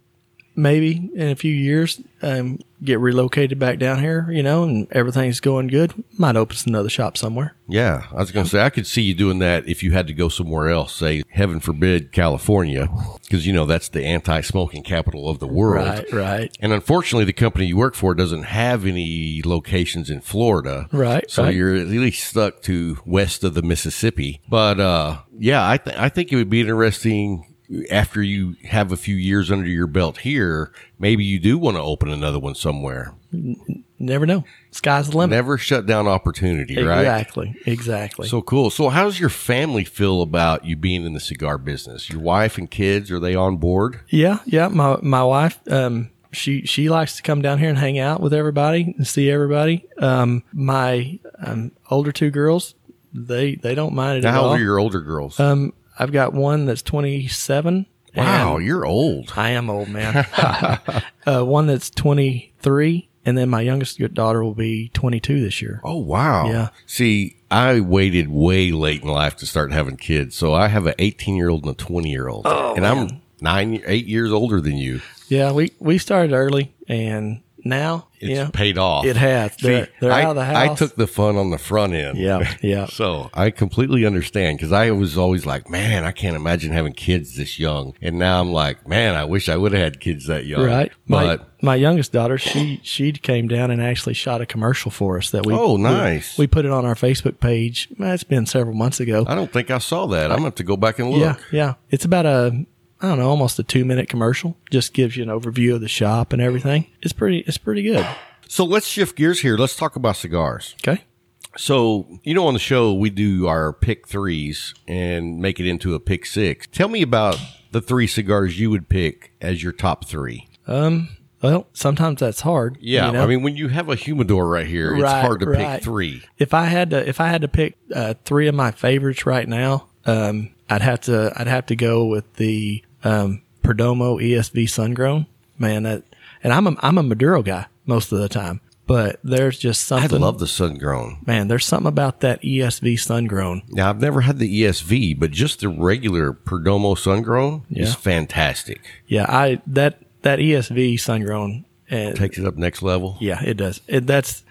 maybe in a few years, um, get relocated back down here. You know, and everything's going good. Might open another shop somewhere. Yeah, I was going to say I could see you doing that if you had to go somewhere else, say heaven forbid California, because you know that's the anti-smoking capital of the world. Right, right, And unfortunately, the company you work for doesn't have any locations in Florida. Right, So right. you're at least stuck to west of the Mississippi. But uh, yeah, I th- I think it would be interesting after you have a few years under your belt here. Maybe you do want to open another one somewhere. never know. Sky's the limit. Never shut down opportunity, right? Exactly, exactly. So cool. So how does your family feel about you being in the cigar business? Your wife and kids, are they on board? Yeah, yeah. My my wife, um, she she likes to come down here and hang out with everybody and see everybody. Um, my um, older two girls, they they don't mind it Now, at how all. old are your older girls? Um, I've got one that's twenty seven. wow, you're old. I am old man. uh, one that's twenty three, and then my youngest daughter will be twenty two this year. Oh wow. Yeah. See, I waited way late in life to start having kids. So I have an 18 year old and a 20 year old. Oh, and I'm nine, eight years older than you. Yeah, we we started early, and now It's yeah, paid off. it has. They're, they're I, out of the house. I took the fun on the front end. Yeah, yeah. So I completely understand because I was always like, man, I can't imagine having kids this young. And now I'm like, man, I wish I would have had kids that young. Right. My, But my youngest daughter, she she came down and actually shot a commercial for us that we Oh, nice. We, put it on our Facebook page. It's been several months ago. I don't think I saw that. I'm going to have to go back and look. Yeah, yeah. It's about a I don't know, almost a two minute commercial. Just gives you an overview of the shop and everything. It's pretty it's pretty good. So let's shift gears here. Let's talk about cigars. Okay. So, you know, on the show, we do our pick threes and make it into a pick six. Tell me about the three cigars you would pick as your top three. Um, Well, sometimes that's hard. Yeah. you know? I mean, when you have a humidor right here, it's Right, hard to right. pick three. if I had to if I had to pick uh, three of my favorites right now, um, I'd have to I'd have to go with the um, Perdomo ESV Sungrown. Man, that and I'm a I'm a Maduro guy most of the time, but there's just something. I love the Sungrown. man. There's something about that ESV Sungrown. Now, I've never had the ESV, but just the regular Perdomo sun grown is fantastic. Yeah, I that that ESV Sungrown. And Takes it up next level. yeah, it does. It, that's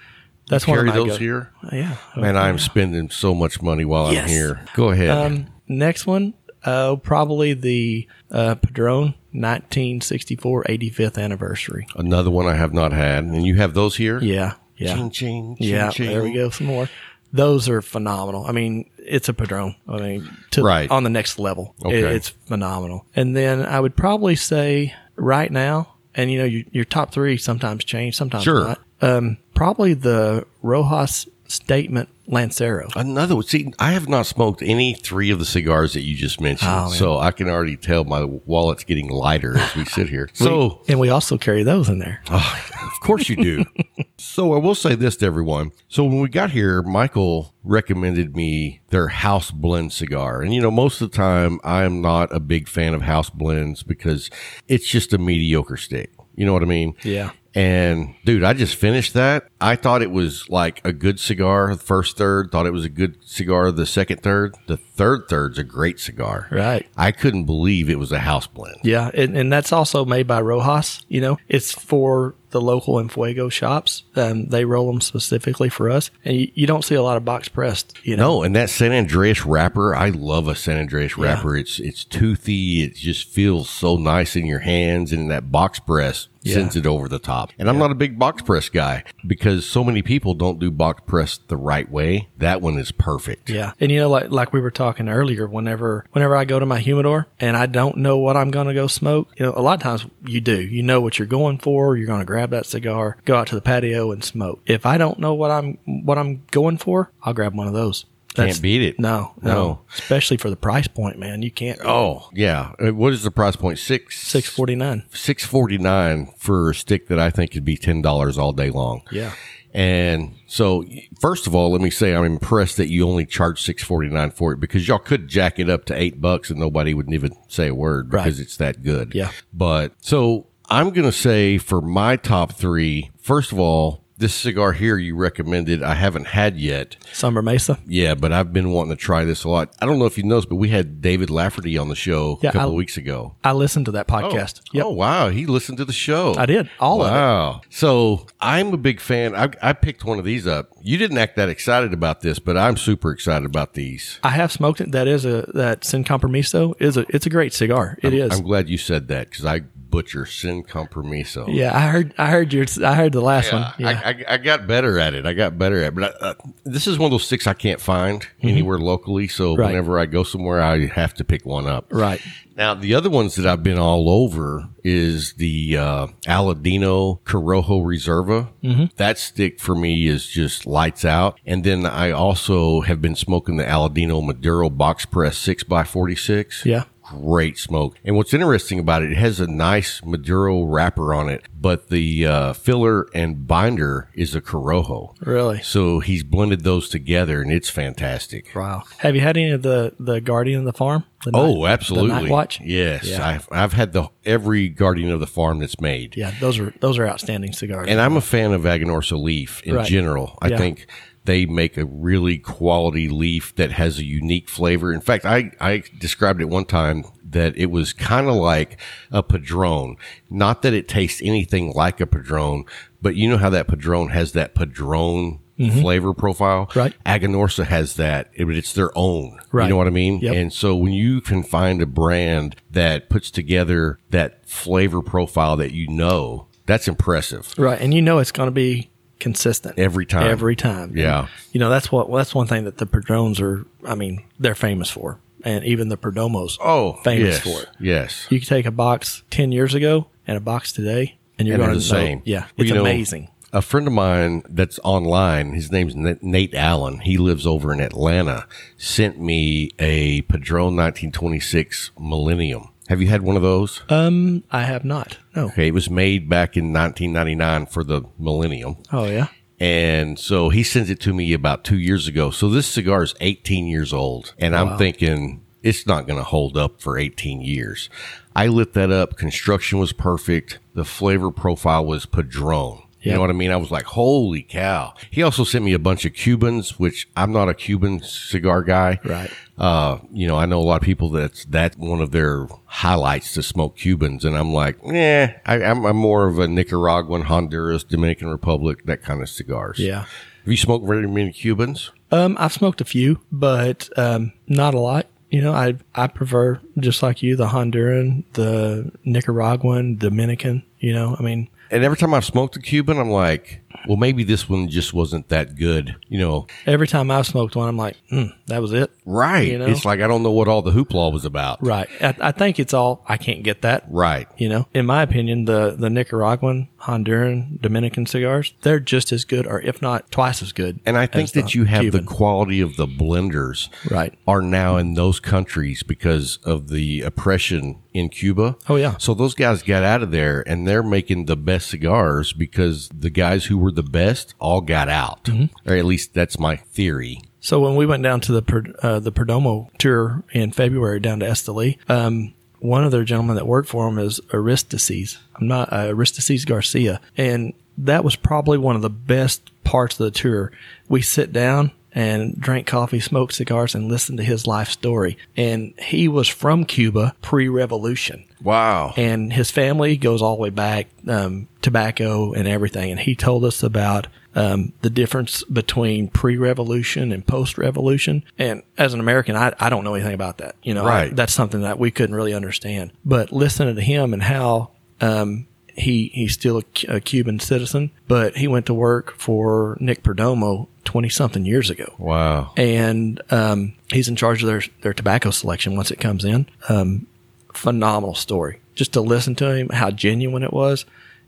that's one Carry of my those go- here. Yeah, Man, I'm spending so much money while I'm here. Go ahead. Um, next one, uh, probably the uh, Padron 1964 85th anniversary. Another one I have not had. And you have those here? Yeah, yeah, Ching, ching, ching, yeah. ching. There we go. Some more. Those are phenomenal. I mean, it's a Padron. I mean, to, Right. on the next level. It- Okay. it's phenomenal. And then I would probably say right now, and you know, your, your top three sometimes change, sometimes Sure. not. Um, probably the Rojas Statement Lancero. Another one. See, I have not smoked any three of the cigars that you just mentioned, Oh, so I can already tell my wallet's getting lighter as we sit here. So, and we also carry those in there. Oh, of course you do. so, I will say this to everyone. So, when we got here, Michael recommended me their house blend cigar, and you know, most of the time, I'm not a big fan of house blends because it's just a mediocre stick. You know what I mean? Yeah. And dude, I just finished that. I thought it was like a good cigar, the first third. Thought it was a good cigar, the second third. The third third's a great cigar. Right. I couldn't believe it was a house blend. Yeah, and, and that's also made by Rojas. You know, it's for the local Enfuego shops. Um, they roll them specifically for us, and you, you don't see a lot of box pressed. You know, No, and that San Andres wrapper, I love a San Andres wrapper. It's it's toothy. It just feels so nice in your hands, and that box press Yeah. sends it over the top. And I'm not a big box press guy because so many people don't do box press the right way. That one is perfect. Yeah, and you know, like like we were talking earlier, whenever whenever I go to my humidor and I don't know what I'm going to go smoke, you know, a lot of times you do. You know what you're going for. You're going to grab that cigar, go out to the patio, and smoke. If I don't know what I'm what I'm going for, I'll grab one of those. Can't beat it. No, no, No. especially for the price point, man. You can't. Oh yeah. Uh, What is the price point? Six Six forty nine. six forty nine for a stick that I think could be ten dollars all day long. Yeah. And so, first of all, let me say I'm impressed that you only charge six forty nine for it because y'all could jack it up to eight bucks and nobody would even say a word because Right. it's that good. Yeah. But so I'm gonna say for my top three, first of all, this cigar here you recommended I haven't had yet. Sobremesa. Yeah, but I've been wanting to try this a lot. I don't know if you noticed, but we had David Lafferty on the show Yeah, a couple I- of weeks ago. I listened to that oh, podcast. Yep. Oh wow, he listened to the show. I did. All of it. wow. So I'm a big fan. I, I picked one of these up. You didn't act that excited about this, but I'm super excited about these. I have smoked it. That is a that Sin Compromiso is a it's a great cigar. It is. I'm glad you said that because I butcher sin compromiso. yeah, I heard I heard your I heard the last one. Yeah. I, I, I got better at it. I got better at it. But I, uh, this is one of those sticks I can't find anywhere locally. So Mm-hmm. Right. whenever I go somewhere, I have to pick one up. right. Now, the other ones that I've been all over is the uh, Aladino Corojo Reserva. Mm-hmm. That stick for me is just lights out. And then I also have been smoking the Aladino Maduro Box Press 6x46. Yeah. Great smoke. And what's interesting about it, it has a nice Maduro wrapper on it, but the uh, filler and binder is a Corojo. Really. So he's blended those together and it's fantastic. Wow. Have you had any of the the Guardian of the Farm? The Oh, Night- absolutely. The Night Watch. Yes, Yeah. I've I've had the every Guardian of the Farm that's made, Yeah, those are those are outstanding cigars. and I'm a fan of Aganorsa leaf in Right. general. I Yeah. think they make a really quality leaf that has a unique flavor. In fact, I I described it one time that it was kind of like a Padron. Not that it tastes anything like a Padron, but you know how that Padron has that padron. Flavor profile, Mm-hmm. Right. Aganorsa has that. It- it's their own. Right. You know what I mean? Yep. And so when you can find a brand that puts together that flavor profile that you know, that's impressive. right, and you know it's going to be consistent Every time. Every time. And, Yeah. you know that's what that's one thing that the Padrones are. I mean, they're famous for, and even the Perdomos. Oh, famous yes, for it. Yes. You can take a box ten years ago and a box today, and you're And going the to know. same. Yeah, it's you know, amazing. A friend of mine that's online, his name's Nate Allen. He lives over in Atlanta. Sent me a Padron 1926 Millennium. Have you had one of those? Um, I have not. No. Okay, it was made back in 1999 for the Millennium. Oh yeah. And so he sends it to me about two years ago. So this cigar is 18 years old. And I'm thinking it's not going to hold up for 18 years. I lit that up. Construction was perfect. The flavor profile was Padron. You Yep. know what I mean? I was like, holy cow. He also sent me a bunch of Cubans, which I'm not a Cuban cigar guy. Right. Uh, you know, I know a lot of people that's that's one of their highlights to smoke Cubans, and I'm like, eh, I, I'm, I'm more of a Nicaraguan, Honduras, Dominican Republic, that kind of cigars. Yeah. Have you smoked very many Cubans? Um, I've smoked a few, but um, not a lot. You know, I I prefer just like you the Honduran, the Nicaraguan, Dominican. You know, I mean, And every time I've smoked a Cuban, I'm like, well, maybe this one just wasn't that good. You know, every time I've smoked one, I'm like, mm, that was it. right? You know? It's like I don't know what all the hoopla was about. Right. I, I think it's all. I can't get that. Right. You know, in my opinion, the the Nicaraguan, Honduran, Dominican cigars, they're just as good, or if not twice as good. And I think that you have Cuban. the quality of the blenders Right. are now in those countries because of the oppression in Cuba. Oh, yeah. So those guys got out of there and they're making the best cigars because the guys who were the best all got out. Mm-hmm. Or at least that's my theory. So when we went down to the uh, the Perdomo tour in February down to Esteli, um, one of their gentlemen that worked for him is Aristides. I'm not uh, Aristides Garcia, and that was probably one of the best parts of the tour. We sit down and drank coffee, smoked cigars, and listened to his life story. And he was from Cuba pre revolution. Wow. And his family goes all the way back, um, tobacco and everything. And he told us about um, the difference between pre-revolution and post-revolution. And as an American, I, I don't know anything about that. You know, I- that's something that we couldn't really understand. But listening to him and how um, he he's still a, a Cuban citizen, but he went to work for Nick Perdomo twenty something years ago wow. and um, he's in charge of their their tobacco selection once it comes in. Um, phenomenal story. Just to listen to him, how genuine it was,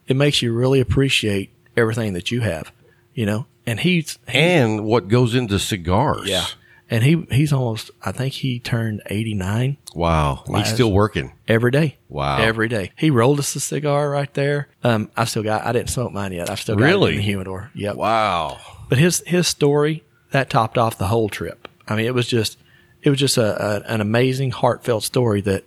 it makes you really appreciate everything that you have, you know. And he's And what goes into cigars? yeah, and he he's almost. I think he turned eighty nine Wow. He's still working. every day. Wow. every day. He rolled us a cigar right there. Um, I still got. I didn't smoke mine yet. I've still got Really? it in the humidor. Yep. Wow. But his his story that topped off the whole trip. I mean, it was just it was just a, a an amazing, heartfelt story that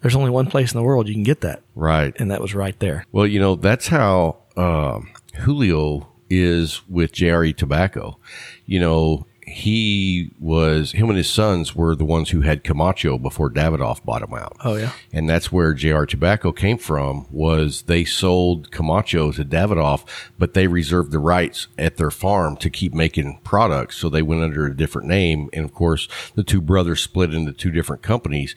there's only one place in the world you can get that, Right. and that was right there. Well, you know, that's how um, Julio is with JRE Tobacco. You know, he was, him and his sons were the ones who had Camacho before Davidoff bought him out. Oh yeah, And that's where JR Tobacco came from was they sold Camacho to Davidoff, but they reserved the rights at their farm to keep making products. So they went under a different name. And of course, the two brothers split into two different companies.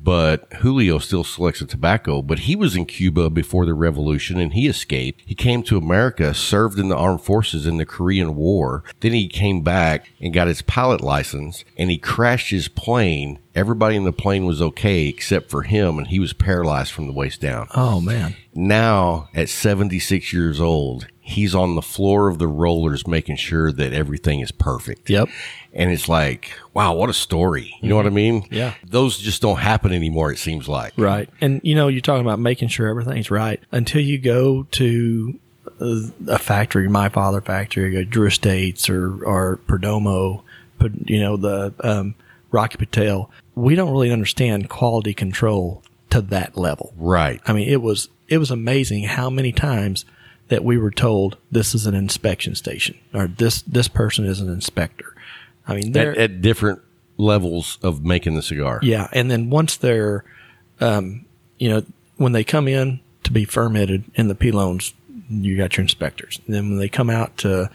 But Julio still selects the tobacco, but he was in Cuba before the revolution and he escaped. He came to America, served in the armed forces in the Korean War. Then he came back and got his pilot license and he crashed his plane. Everybody in the plane was okay except for him and he was paralyzed from the waist down. oh man, Now at 76 years old, he's on the floor of the rollers making sure that everything is perfect. Yep. And it's like, wow, what a story. You know what I mean? Yeah. Those just don't happen anymore, it seems like. right. And you know, you're talking about making sure everything's right until you go to uh, a factory, my father factory, or Drew Estates, or or Perdomo, you know the um, Rocky Patel. We don't really understand quality control to that level. Right. I mean, it was it was amazing how many times that we were told this is an inspection station or this this person is an inspector. I mean, they're At, at different levels of making the cigar. yeah, and then once they're, um, you know, when they come in to be fermented in the pilones, you got your inspectors. And then when they come out to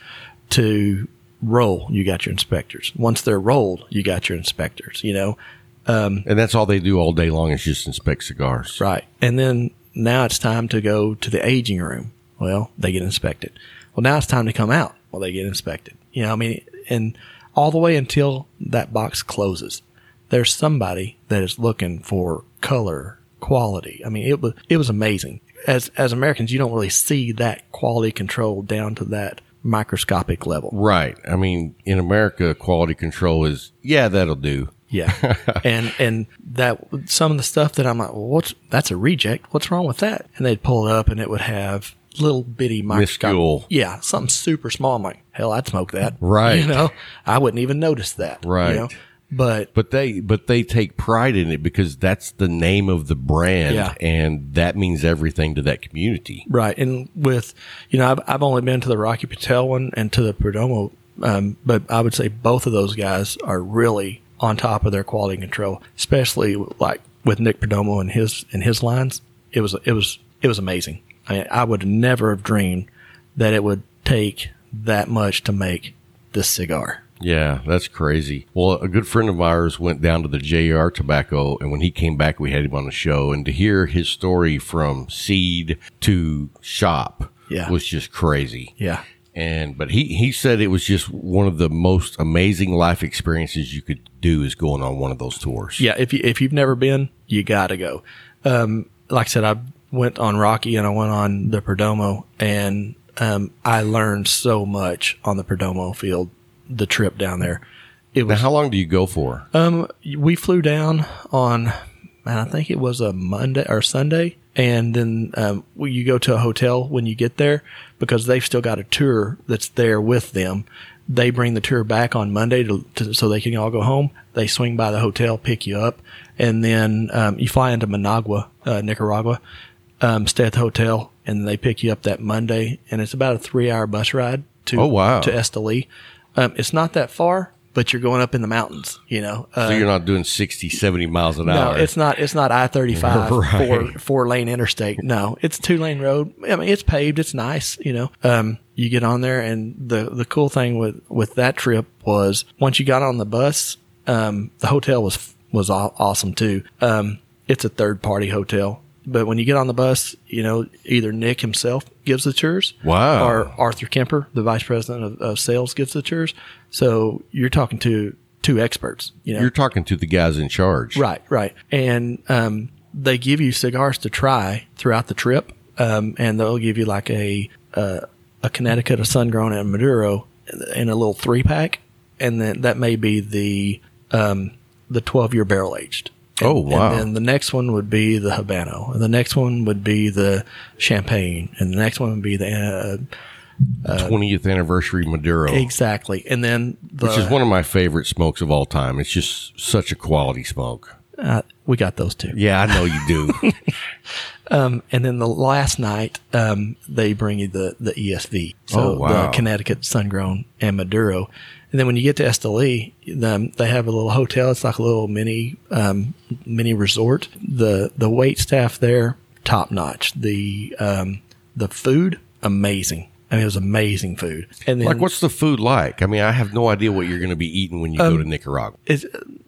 to roll, you got your inspectors. Once they're rolled, you got your inspectors. You know, And that's all they do all day long is just inspect cigars. Right. And then now it's time to go to the aging room. Well, they get inspected. Well, now it's time to come out. Well, they get inspected. You know, I mean, and all the way until that box closes, there's somebody that is looking for color, quality. I mean, it was, it was amazing. As, as Americans, you don't really see that quality control down to that microscopic level. Right. I mean, in America, quality control is, yeah, that'll do. Yeah. and and that some of the stuff that I'm like, well, what's that's a reject. What's wrong with that? And they'd pull it up and it would have little bitty microscopic. Minuscule. Yeah, something super small. I'm like, hell, I'd smoke that. Right. You know, I wouldn't even notice that. Right. You know? But But they, but they take pride in it because that's the name of the brand, Yeah. and that means everything to that community. Right, and with you know, I've I've only been to the Rocky Patel one and to the Perdomo, um, but I would say both of those guys are really on top of their quality control, especially like with Nick Perdomo and his and his lines. It was it was it was amazing. I mean, I would never have dreamed that it would take that much to make this cigar. Yeah, that's crazy. Well, a good friend of ours went down to the JR Tobacco, and when he came back, we had him on the show. And to hear his story from seed to shop Yeah. was just crazy. Yeah, And but he he said it was just one of the most amazing life experiences you could do is going on one of those tours. Yeah, if you if you've never been, you got to go. Um, like I said, I went on Rocky and I went on the Perdomo, and um, I learned so much on the Perdomo field. The trip down there, it Now, was. how long do you go for? Um, we flew down on, man, I think it was a Monday or Sunday, and then um, well, you go to a hotel when you get there because they've still got a tour that's there with them. They bring the tour back on Monday to, to so they can all go home. They swing by the hotel, pick you up, and then um, you fly into Managua, uh, Nicaragua, um, stay at the hotel, and they pick you up that Monday, and it's about a three-hour bus ride to Oh, wow. to Esteli. Um, it's not that far, but you're going up in the mountains. You know, uh, So you're not doing 60, 70 miles an no, hour. it's not. It's not I thirty five Right. four four lane interstate. No, it's two lane road. I mean, it's paved. It's nice. You know, um, you get on there, and the the cool thing with with that trip was once you got on the bus, um, the hotel was was awesome too. Um, it's a third party hotel. But when you get on the bus, you know, either Nick himself gives the tours. Wow. Or Arthur Kemper, the vice president of, of sales, gives the tours. So you're talking to two experts, you know. You're talking to the guys in charge. Right, right. And um, they give you cigars to try throughout the trip, um, and they'll give you like a uh, a Connecticut, a Sun Grown, and a Maduro in a little three pack, and then that may be the um, the twelve year barrel aged. And- Oh, wow. And then the next one would be the Habano, and the next one would be the Champagne, and the next one would be the uh, 20th anniversary Maduro, exactly, and then the, which is one of my favorite smokes of all time. It's just such a quality smoke. uh, we got those two. Yeah, I know you do. and then the last night um, they bring you the the ESV, so Oh, wow. the Connecticut Sun Grown and Maduro. And then when you get to Esteli, um, they have a little hotel. It's like a little mini um, mini resort. the The wait staff there top notch. The um, the food amazing. I mean, it was amazing food. And then like, what's the food like? I mean, I have no idea what you're going to be eating when you Um, go to Nicaragua. it's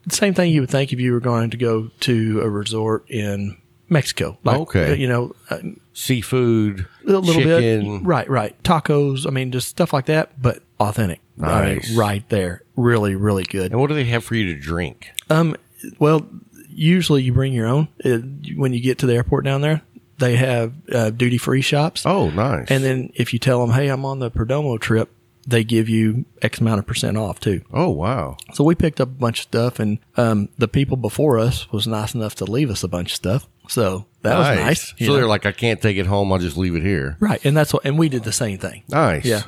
the same thing you would think if you were going to go to a resort in Mexico. Like, Okay. you know, uh, Seafood, a little chicken. bit. Right, right. Tacos. I mean, just stuff like that, but authentic. I mean, Nice. right there. Really, really good. And what do they have for you to drink? Um, well, usually you bring your own uh, when you get to the airport down there. They have uh, duty free shops. Oh, nice. And then if you tell them, hey, I'm on the Perdomo trip, they give you X amount of percent off too. oh, wow. So we picked up a bunch of stuff, and um, the people before us was nice enough to leave us a bunch of stuff. So that was nice. So know? they're like, I can't take it home. I'll just leave it here. right, and that's what, and we did the same thing. Nice. Yeah.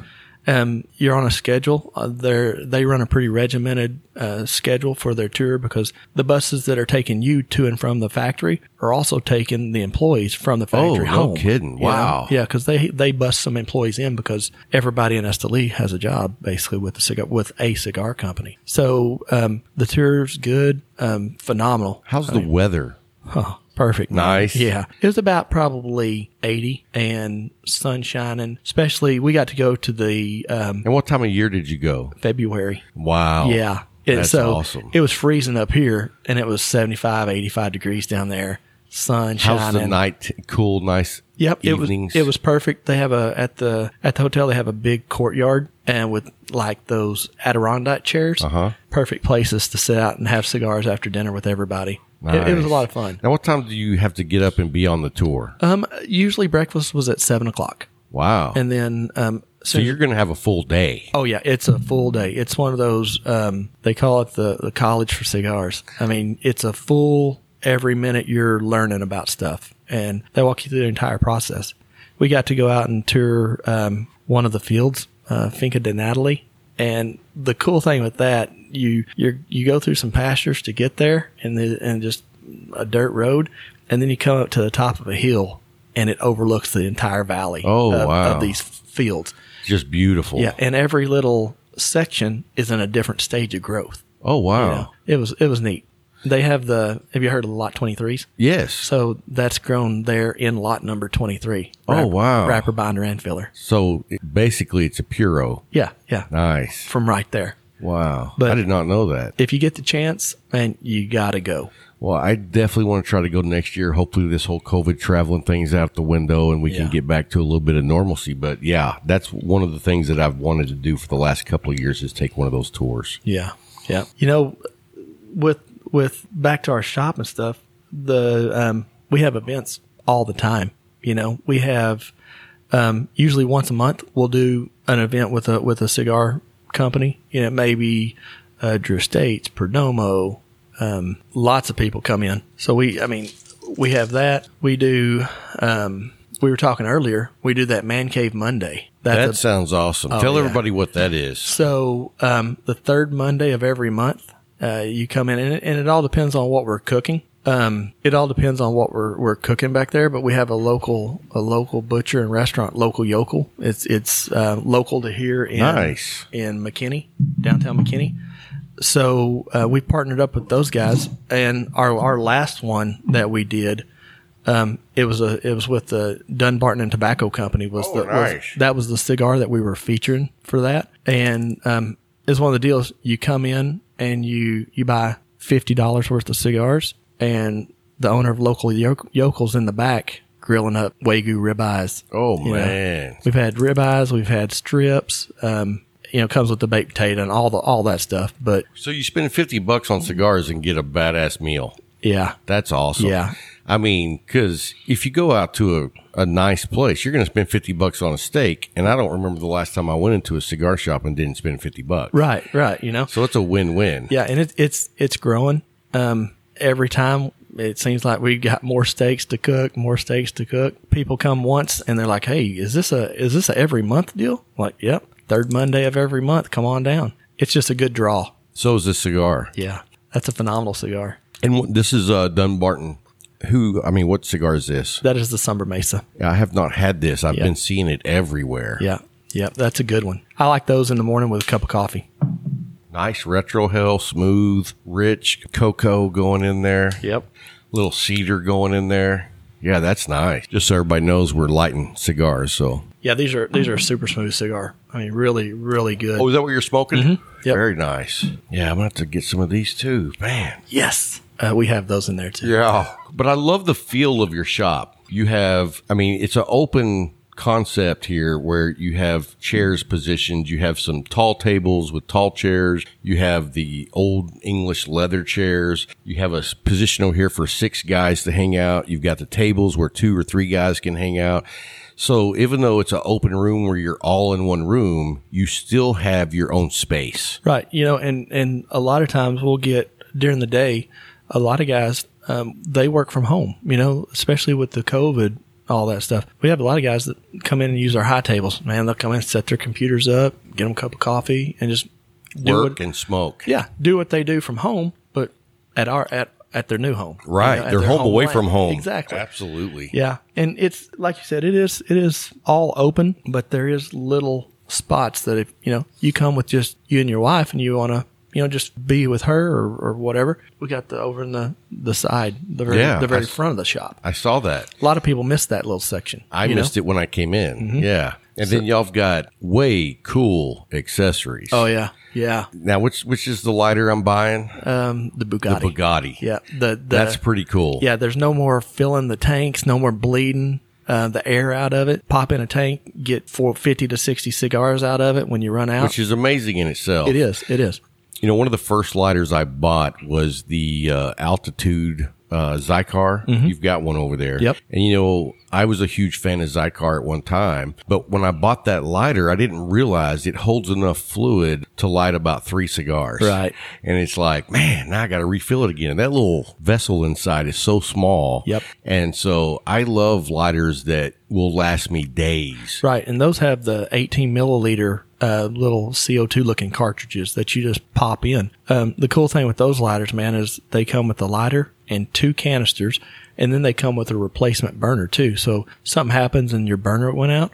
Um, you're on a schedule. Uh, they're, they run a pretty regimented uh, schedule for their tour because the buses that are taking you to and from the factory are also taking the employees from the factory Oh, no home. kidding. You know? Wow. Yeah, because they they bust some employees in because everybody in Esteli has a job basically with the cigar with a cigar company. So um, the tour's good, um, phenomenal. How's the weather? Huh, perfect. Nice. Yeah. It was about probably 80 and sun shining, especially we got to go to the um, And what time of year did you go? February. Wow. Yeah. It- That's so awesome. It was freezing up here and it was 75, 85 degrees down there. Sun shining. How's the night? Cool, nice. Yep, Evenings. it was it was perfect. They have a at the at the hotel they have a big courtyard and with like those Adirondack chairs. Uh-huh. Perfect places to sit out and have cigars after dinner with everybody. It, it was a lot of fun. Now, what time do you have to get up and be on the tour? Um, usually breakfast was at seven o'clock, Wow. and then um, so you're going to have a full day. Oh yeah, it's a full day. It's one of those um, they call it the the college for cigars. I mean, it's a full every minute you're learning about stuff, and they walk you through the entire process. We got to go out and tour um, one of the fields, uh, Finca de Natalie, and the cool thing with that, you you you go through some pastures to get there, and the, and just a dirt road, and then you come up to the top of a hill, and it overlooks the entire valley. Oh, of, wow. of these fields. Just beautiful. Yeah, and every little section is in a different stage of growth. Oh, wow. You know, it was it was neat. They have the. Have you heard of the lot twenty threes? Yes. So that's grown there in lot number twenty three. Oh, wow. Wrapper binder and filler. So it, basically, it's a Puro. Yeah, yeah. Nice. From right there. Wow. But- I did not know that. If you get the chance, man, you gotta go. Well, I definitely want to try to go next year. Hopefully, this whole COVID traveling thing's out the window and we Yeah. can get back to a little bit of normalcy. But yeah, that's one of the things that I've wanted to do for the last couple of years is take one of those tours. Yeah, yeah. You know, with with back to our shop and stuff, the um, we have events all the time. You know, we have um, usually once a month we'll do an event with a with a cigar company. You know, maybe uh, Drew Estates, Perdomo. Um, lots of people come in. So we, I mean, we have that. We do. Um, we were talking earlier. We do that man cave Monday. That's That a- sounds awesome. Tell yeah. everybody what that is. so um, the third Monday of every month, uh, you come in, and it, and it all depends on what we're cooking. Um, it all depends on what we're we're cooking back there. But we have a local a local butcher and restaurant, Local Yocal. It's it's uh, local to here in Nice. in McKinney, downtown McKinney. so uh, we partnered up with those guys, and our our last one that we did, um, it was a it was with the Dunbarton and Tobacco Company. Was Oh, the was- that was the cigar that we were featuring for that, and um, it's one of the deals. You come in and you you buy fifty dollars worth of cigars, and the owner of local Yoke- Yocals in the back grilling up wagyu ribeyes. Oh You know, man. we've had ribeyes, we've had strips. Um, you know, comes with the baked potato and all the all that stuff. But So you spend 50 bucks on cigars and get a badass meal. yeah, That's awesome. Yeah. I mean, because if you go out to a, a nice place, you're going to spend 50 bucks on a steak. And I don't remember the last time I went into a cigar shop and didn't spend 50 bucks. right, right. You know, So it's a win win. yeah, and it, it's it's growing. Um, every time it seems like we got more steaks to cook, more steaks to cook. People come once and they're like, "Hey, is this a is this a every month deal?" I'm like, yep, third Monday of every month. Come on down. It's just a good draw. So is this cigar. Yeah, that's a phenomenal cigar. And this is uh, Dunbarton. Who, I mean, what cigar is this? That is the Sobremesa. I have not had this. I've Yeah. been seeing it everywhere. Yeah, yeah, that's a good one. I like those in the morning with a cup of coffee. Nice retrohale, smooth, rich cocoa going in there. Yep. Little cedar going in there. Yeah, that's nice. Just so everybody knows we're lighting cigars. So, Yeah, these are these are a super smooth cigar. I mean, really, really good. oh, is that what you're smoking? Mm-hmm. Yep. Very nice. Yeah, I'm gonna have to get some of these too. Man. yes, uh, we have those in there too. Yeah. But I love the feel of your shop. You have, I mean, it's an open concept here where you have chairs positioned. You have some tall tables with tall chairs. You have the old English leather chairs. You have a position over here for six guys to hang out. You've got the tables where two or three guys can hang out. So even though it's an open room where you're all in one room, you still have your own space. Right. You know, and and a lot of times we'll get during the day, a lot of guys um, they work from home. You know, especially with the COVID, all that stuff. We have a lot of guys that come in and use our high tables. Man, they'll come in, set their computers up, get them a cup of coffee, and just do Work what, and smoke. yeah, do what they do from home, but at our at at their new home. you Right. know, They're their home away land. from home. Exactly. Absolutely. Yeah, and it's like you said, it is it is all open, but there is little spots that if you know you come with just you and your wife and you want to you know just be with her or, or whatever. We got the over in the the side, the very Yeah, the very I- front of the shop. I saw that. A lot of people miss that little section. I you know? Mm-hmm. missed it when I came in. Yeah. And then y'all have got way cool accessories. Oh yeah, yeah. Now, which which is the lighter I'm buying? Um, the Bugatti. the Bugatti. Yeah, the, the That's pretty cool. Yeah, there's no more filling the tanks, no more bleeding uh, the air out of it. Pop in a tank, get four, 50 to 60 cigars out of it when you run out. Which is amazing in itself. it is. It is. You know, one of the first lighters I bought was the uh, Altitude uh, Xikar. You've got one over there. Mm-hmm. Yep. And you know, I was a huge fan of Xikar at one time, but when I bought that lighter, I didn't realize it holds enough fluid to light about three cigars. Right. And it's like, man, now I got to refill it again. That little vessel inside is so small. Yep. And so I love lighters that will last me days. Right, and those have the 18 milliliter uh, little CO2 looking cartridges that you just pop in. Um, the cool thing with those lighters, man, is they come with a lighter and two canisters, and then they come with a replacement burner too. So something happens and your burner went out,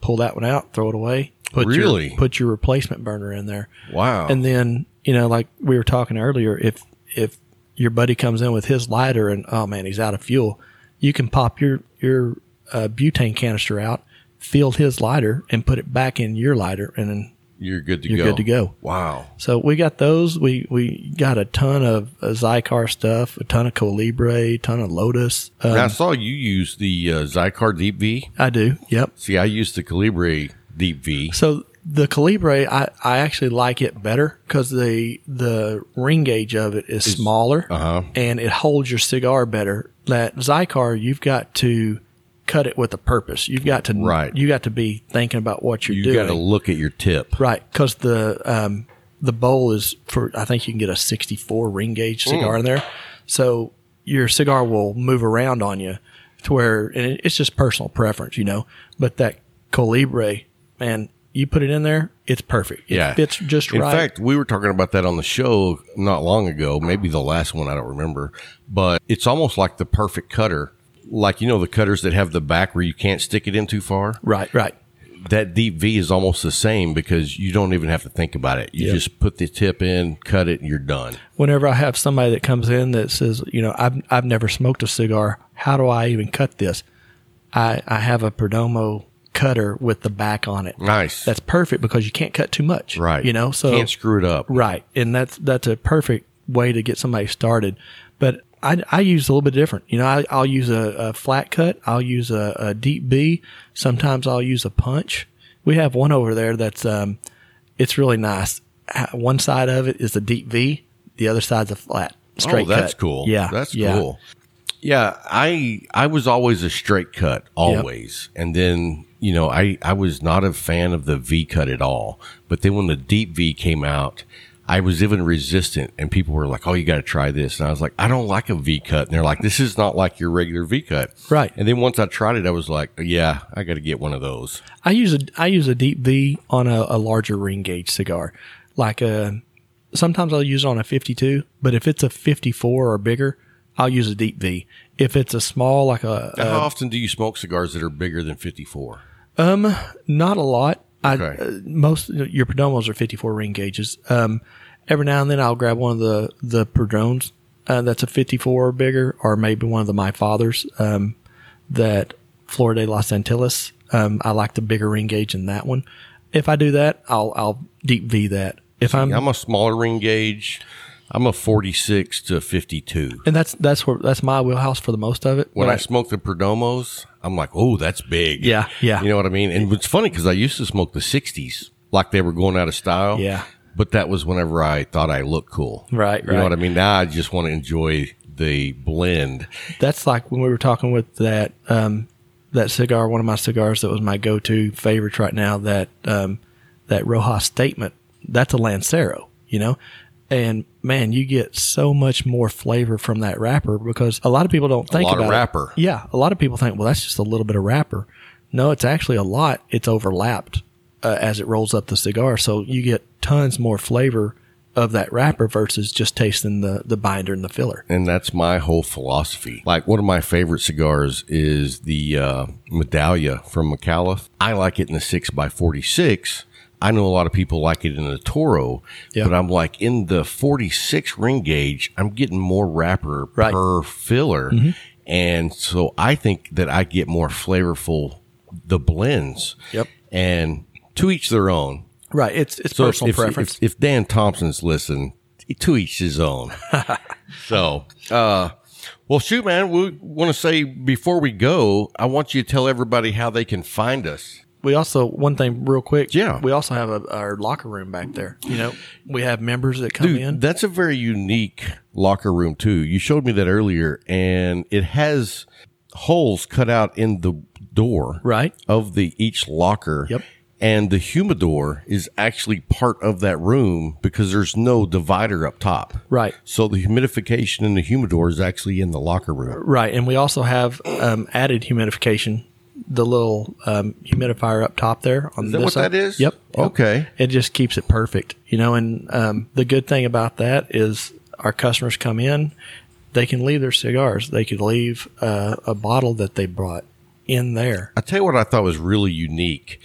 pull that one out, throw it away. Put Really? Your, put your replacement burner in there. Wow. And then you know, like we were talking earlier, if if your buddy comes in with his lighter and oh man, he's out of fuel, you can pop your your uh, butane canister out, fill his lighter, and put it back in your lighter, and then You're good to go. You're go. good to go. Wow. so we got those. We we got a ton of uh, Xikar stuff, a ton of Colibri, a ton of Lotus. Um, I saw you use the uh, Xikar Deep V. I do. Yep. See, I use the Colibri Deep V. So the Colibri, I, I actually like it better because the the ring gauge of it is smaller uh-huh. and it holds your cigar better. That Xikar, you've got to cut it with a purpose. You've got to Right. You got to be thinking about what you're You doing. You got to look at your tip. Right, because the um, the bowl is for I think you can get a 64 ring gauge cigar in there, so your cigar will move around on you to where and it's just personal preference, you know. But that Colibri, man, you put it in there, it's perfect. It Yeah. fits just In right. In fact, we were talking about that on the show not long ago, maybe the last one, I don't remember. But it's almost like the perfect cutter. Like, you know, the cutters that have the back where you can't stick it in too far. right, right. that deep V is almost the same because you don't even have to think about it. You Yep. just put the tip in, cut it, and you're done. Whenever I have somebody that comes in that says, you know, I've I've never smoked a cigar. How do I even cut this? I I have a Perdomo cutter with the back on it. Nice. That's perfect because you can't cut too much. right. You know, so can't screw it up. Right, and that's that's a perfect way to get somebody started. But I, I use a little bit different. You know, I, I'll use a, a flat cut. I'll use a, a deep V. Sometimes I'll use a punch. We have one over there that's um, it's really nice. One side of it is a deep V. The other side's a flat straight cut. oh, that's cut. cool. Yeah, that's yeah. cool. Yeah, I I was always a straight cut, always, and then you know I I was not a fan of the V cut at all. But then when the deep V came out, I was even resistant, and people were like, "Oh, you got to try this," and I was like, "I don't like a V cut," and they're like, "This is not like your regular V cut." Right. And then once I tried it, I was like, "Yeah, I got to get one of those." I use a I use a deep V on a, a larger ring gauge cigar, like a. Sometimes I'll use it on a 52, but if it's a 54 or bigger, I'll use a deep V. If it's a small, like a, a how often do you smoke cigars that are bigger than fifty four? Um, not a lot. I Okay. uh, most your Perdomos are 54 ring gauges. Um, every now and then I'll grab one of the the Padrones uh, that's a 54 or bigger, or maybe one of the My Fathers um, that Flor de las Antillas. Um, I like the bigger ring gauge in that one. If I do that, I'll I'll deep V that. If I'm, I'm a smaller ring gauge. I'm a 46 to 52. and that's that's where that's my wheelhouse for the most of it. When I smoke the Perdomos, I'm like, oh, that's big. Yeah, yeah. You know what I mean? And it's funny because I used to smoke the 60s like they were going out of style. Yeah. But that was whenever I thought I looked cool. Right, right. You know what I mean? Now I just want to enjoy the blend. that's like when we were talking with that um, that cigar, one of my cigars that was my go to favorites right now. That um, that Rojas statement. That's a Lancero, you know, and man, you get so much more flavor from that wrapper because a lot of people don't think lot of about it. wrapper. Yeah, a lot of people think, well, that's just a little bit of wrapper. No, it's actually a lot. It's overlapped uh, as it rolls up the cigar, so you get tons more flavor of that wrapper versus just tasting the the binder and the filler. And that's my whole philosophy. Like one of my favorite cigars is the uh, Medallia from McAuliffe. I like it in the 6x46. I know a lot of people like it in the Toro, but I'm like in the 46 ring gauge, I'm getting more wrapper Right. Mm-hmm. per filler. And so I think that I get more flavorful the blends. Yep. And to each their own. Right, it's it's So personal if, preference. if, if Dan Thompson's listen, to each his own. so, uh, well, shoot, man, we want to say before we go, I want you to tell everybody how they can find us. We also one thing real quick. Yeah. we also have a, our locker room back there. You know, we have members that come Dude, in. that's a very unique locker room too. You showed me that earlier, and it has holes cut out in the door Right. of the each locker. Yep. And the humidor is actually part of that room because there's no divider up top. Right. So the humidification in the humidor is actually in the locker room. Right, and we also have um, added humidification. The little um, humidifier up top there on Is that this what side. that is? Yep. Yep. Okay. It just keeps it perfect, you know. And um, the good thing about that is our customers come in, they can leave their cigars. They can leave uh, a bottle that they brought in there. I tell you what I thought was really unique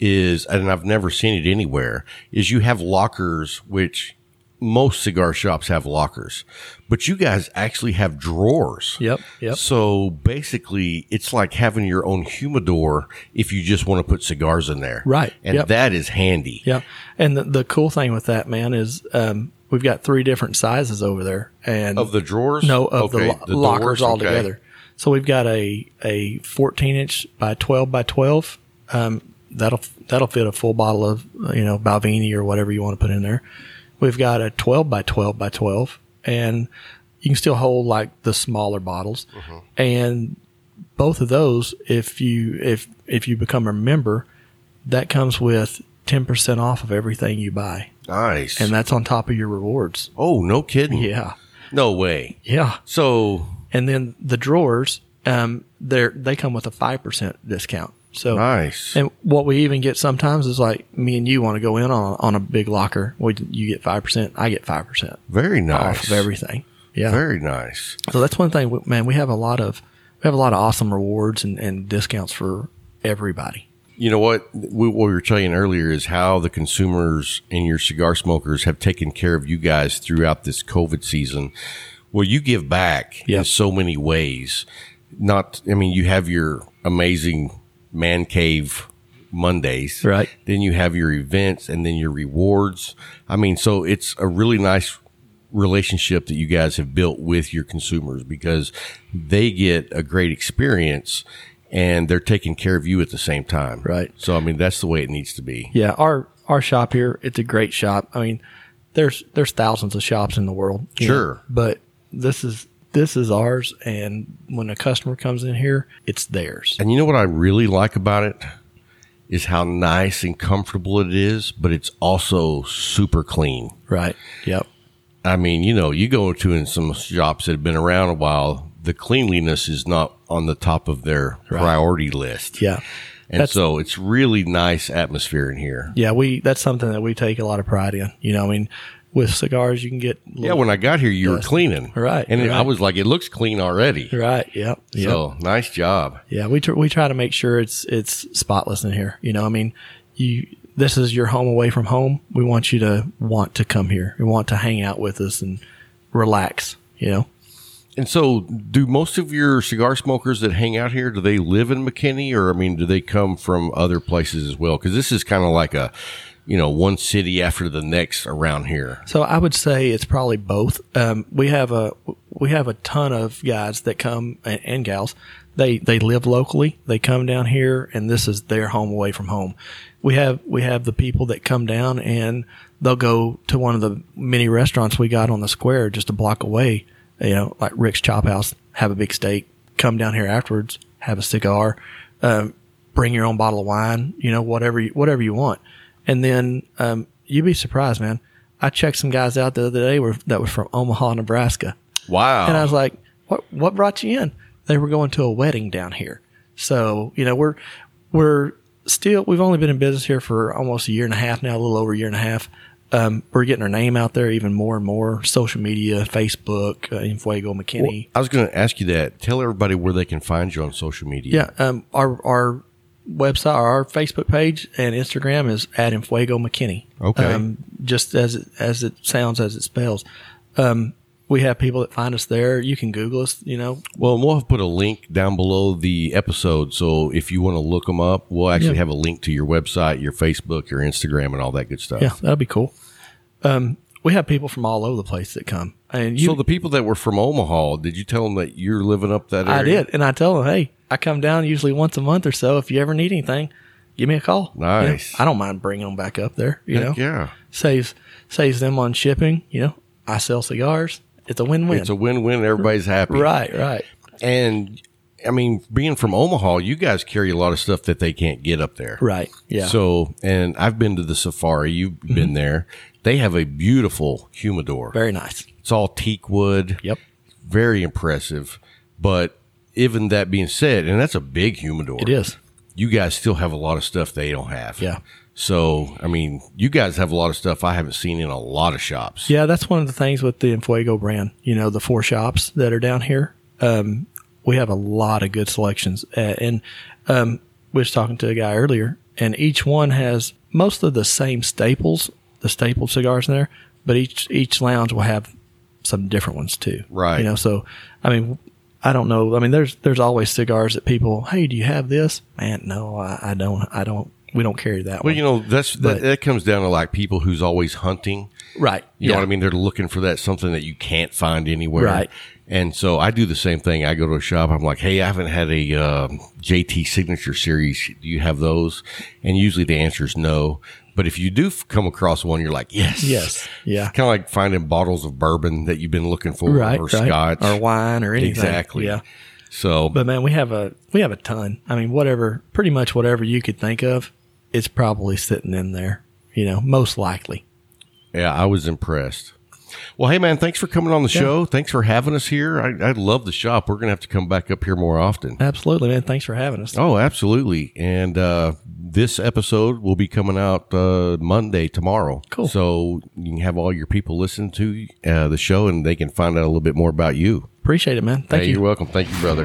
is, and I've never seen it anywhere, is you have lockers, which most cigar shops have lockers, but you guys actually have drawers. Yep. Yep. So basically, it's like having your own humidor if you just want to put cigars in there. Right. And Yep. that is handy. Yeah, and the, the cool thing with that man is um, we've got three different sizes over there, and Of the drawers? no of Okay, the, lo- the lockers all okay. together. So we've got a a 14 inch by 12 by 12. Um, that'll that'll fit a full bottle of you know Balvenie or whatever you want to put in there. We've got a 12 by 12 by 12, and you can still hold like the smaller bottles, Mm-hmm. and both of those, if you if if you become a member, that comes with 10% off of everything you buy, Nice. and that's on top of your rewards. oh, no kidding. Yeah, No way. yeah. So And then the drawers, um, they they come with a five percent discount. So nice. And what we even get sometimes is like me and you want to go in on on a big locker. We, you get five percent, I get five percent Very nice. off of everything. Yeah. Very nice. so that's one thing, man. We have a lot of we have a lot of awesome rewards and, and discounts for everybody. you know what we, what we were telling earlier is how the consumers and your cigar smokers have taken care of you guys throughout this COVID season. Well, you give back in so many ways. Not, I mean, you have your amazing man cave Mondays, Right. Then you have your events and then your rewards. I mean, so it's a really nice relationship that you guys have built with your consumers because they get a great experience and they're taking care of you at the same time. Right. So, I mean, that's the way it needs to be. Yeah, our our shop here, it's a great shop. I mean, there's there's thousands of shops in the world. you know, Sure. but this is this is ours, and when a customer comes in here, it's theirs. And you know what I really like about it is how nice and comfortable it is, but it's also super clean. Right. Yep. I mean, you know, you go into in some shops that have been around a while, the cleanliness is not on the top of their priority list. Yeah. And That's- so it's really nice atmosphere in here. Yeah. We that's something that we take a lot of pride in. You know, I mean, with cigars, you can get Yeah, when I got here, you were cleaning. Right, And it- I was like, it looks clean already. right. Yep. Yep. So nice job. Yeah, we tr- we try to make sure it's it's spotless in here. You know, I mean, you this is your home away from home. We want you to want to come here. We want to hang out with us and relax. You know, And so, do most of your cigar smokers that hang out here do they live in McKinney, or I mean, do they come from other places as well? Because this is kind of like a, you know, one city after the next around here. so I would say it's probably both. Um, we have a we have a ton of guys that come and, and gals. They they live locally. They come down here, and this is their home away from home. We have we have the people that come down and they'll go to one of the many restaurants we got on the square just a block away. You know, like Rick's Chop House, have a big steak. Come down here afterwards, have a cigar, um, bring your own bottle of wine. You know, whatever you, whatever you want. And then um, you'd be surprised, man. I checked some guys out the other day were, that were from Omaha, Nebraska. Wow. And I was like, "What? What brought you in?" They were going to a wedding down here. So you know, we're we're still we've only been in business here for almost a year and a half now, a little over a year and a half. Um, we're getting our name out there even more and more. Social media, Facebook, uh, Enfuego, McKinney. I was going to ask you that. Tell everybody where they can find you on social media. yeah, um, our our website, or our Facebook page and Instagram is at Enfuego McKinney. Okay. um, just as it, as it sounds, as it spells. Um, we have people that find us there. You can Google us. You know, Well, we'll have put a link down below the episode. So if you want to look them up, we'll actually Yeah. have a link to your website, your Facebook, your Instagram, and all that good stuff. Yeah, that'd be cool. Um, we have people from all over the place that come, and you. so the people that were from Omaha, did you tell them that you're living up that area? I did, and I tell them, hey, I come down usually once a month or so. If you ever need anything, give me a call. You know, Nice. I don't mind bringing them back up there. You Heck know, yeah. saves saves them on shipping. You know, I sell cigars. It's a win win. It's a win-win. Everybody's happy. right, right. And I mean, being from Omaha, you guys carry a lot of stuff that they can't get up there. Right. Yeah. Mm-hmm. So, and I've been to the safari. You've been there. They have a beautiful humidor. Very nice. It's all teak wood. Yep. Very impressive. But even that being said, and that's a big humidor. It is. You guys still have a lot of stuff they don't have. Yeah. So, I mean, you guys have a lot of stuff I haven't seen in a lot of shops. Yeah, that's one of the things with the Enfuego brand. You know, the four shops that are down here. Um, we have a lot of good selections, uh, and um, we was talking to a guy earlier, and each one has most of the same staples, the staple cigars in there, but each each lounge will have some different ones too. Right. You know, so I mean, I don't know. I mean, there's there's always cigars that people, hey, do you have this? Man, no, I, I don't. I don't. We don't carry that Well, one. you know, that's that, But- that comes down to like people who's always hunting. right? You know what I mean? They're looking for that something that you can't find anywhere. Right. And so I do the same thing. I go to a shop. I'm like, hey, I haven't had a uh, JT signature series. Do you have those? And usually the answer is no. But if you do come across one, you're like, yes, Yes. Yeah. Kind of like finding bottles of bourbon that you've been looking for, Right. or right. scotch, or wine or anything. exactly. Yeah. So, But man, we have a we have a ton. I mean, whatever, pretty much whatever you could think of, it's probably sitting in there. You know, most likely. yeah, I was impressed. Well, hey man, thanks for coming on the show. Thanks for having us here. I, I love the shop. We're gonna have to come back up here more often. Absolutely, man. Thanks for having us. Oh, absolutely. And uh, this episode will be coming out uh, Monday tomorrow. Cool. So you can have all your people listen to uh, the show, and they can find out a little bit more about you. Appreciate it, man. Thank hey, you. You're welcome. Thank you, brother.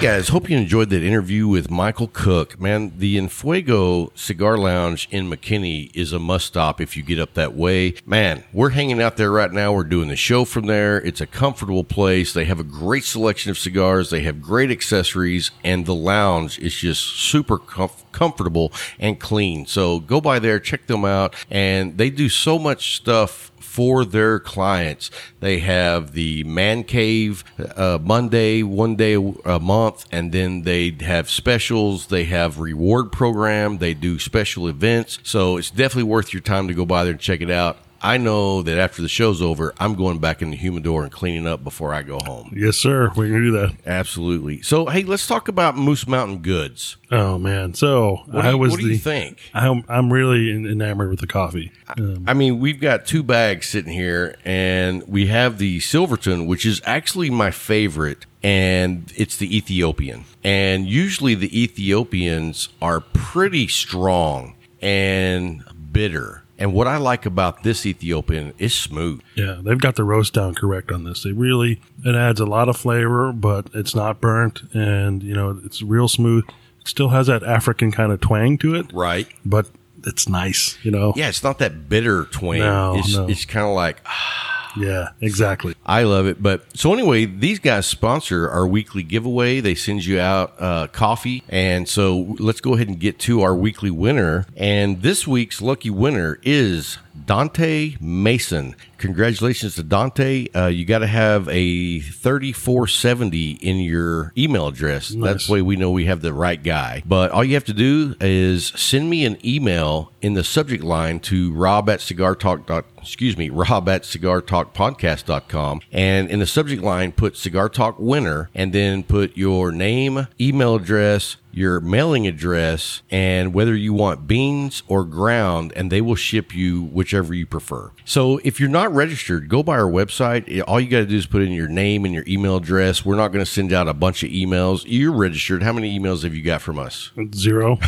Guys, hope you enjoyed that interview with Michael Cook. Man, the Enfuego Cigar Lounge in McKinney is a must stop if you get up that way. Man, we're hanging out there right now. We're doing the show from there. It's a comfortable place. They have a great selection of cigars. They have great accessories, and the lounge is just super comf- comfortable and clean. So go by there, check them out, and they do so much stuff for their clients. They have the man cave uh, Monday, one day a month, and then they have specials. They have reward program. They do special events. So it's definitely worth your time to go by there and check it out. I know that after the show's over, I'm going back in the humidor and cleaning up before I go home. Yes, sir. We're gonna do that. Absolutely. So, hey, let's talk about Moose Mountain Goods. Oh man. So What, do I you, was what do the. you think? I'm I'm really enamored with the coffee. Um, I mean, we've got two bags sitting here, and we have the Silverton, which is actually my favorite, and it's the Ethiopian. And usually the Ethiopians are pretty strong and bitter. And what I like about this Ethiopian is smooth. Yeah, they've got the roast down correct on this. They really it adds a lot of flavor, but it's not burnt, and you know it's real smooth. It still has that African kind of twang to it, Right. but it's nice. You know. Yeah, it's not that bitter twang. No, it's no. it's kind of like ah, Yeah. Exactly. I love it. But so anyway, these guys sponsor our weekly giveaway. They send you out uh, coffee, and so let's go ahead and get to our weekly winner. And this week's lucky winner is Dante Mason. Congratulations to Dante. Uh, you got to have a 3470 in your email address. That's the way we know we have the right guy. But all you have to do is send me an email in the subject line to rob at cigar talk dot excuse me rob at cigar talk podcast.com and in the subject line put cigar talk winner and then put your name email address your mailing address and whether you want beans or ground and they will ship you whichever you prefer so if you're not registered go by our website all you got to do is put in your name and your email address we're not going to send out a bunch of emails you're registered how many emails have you got from us Zero.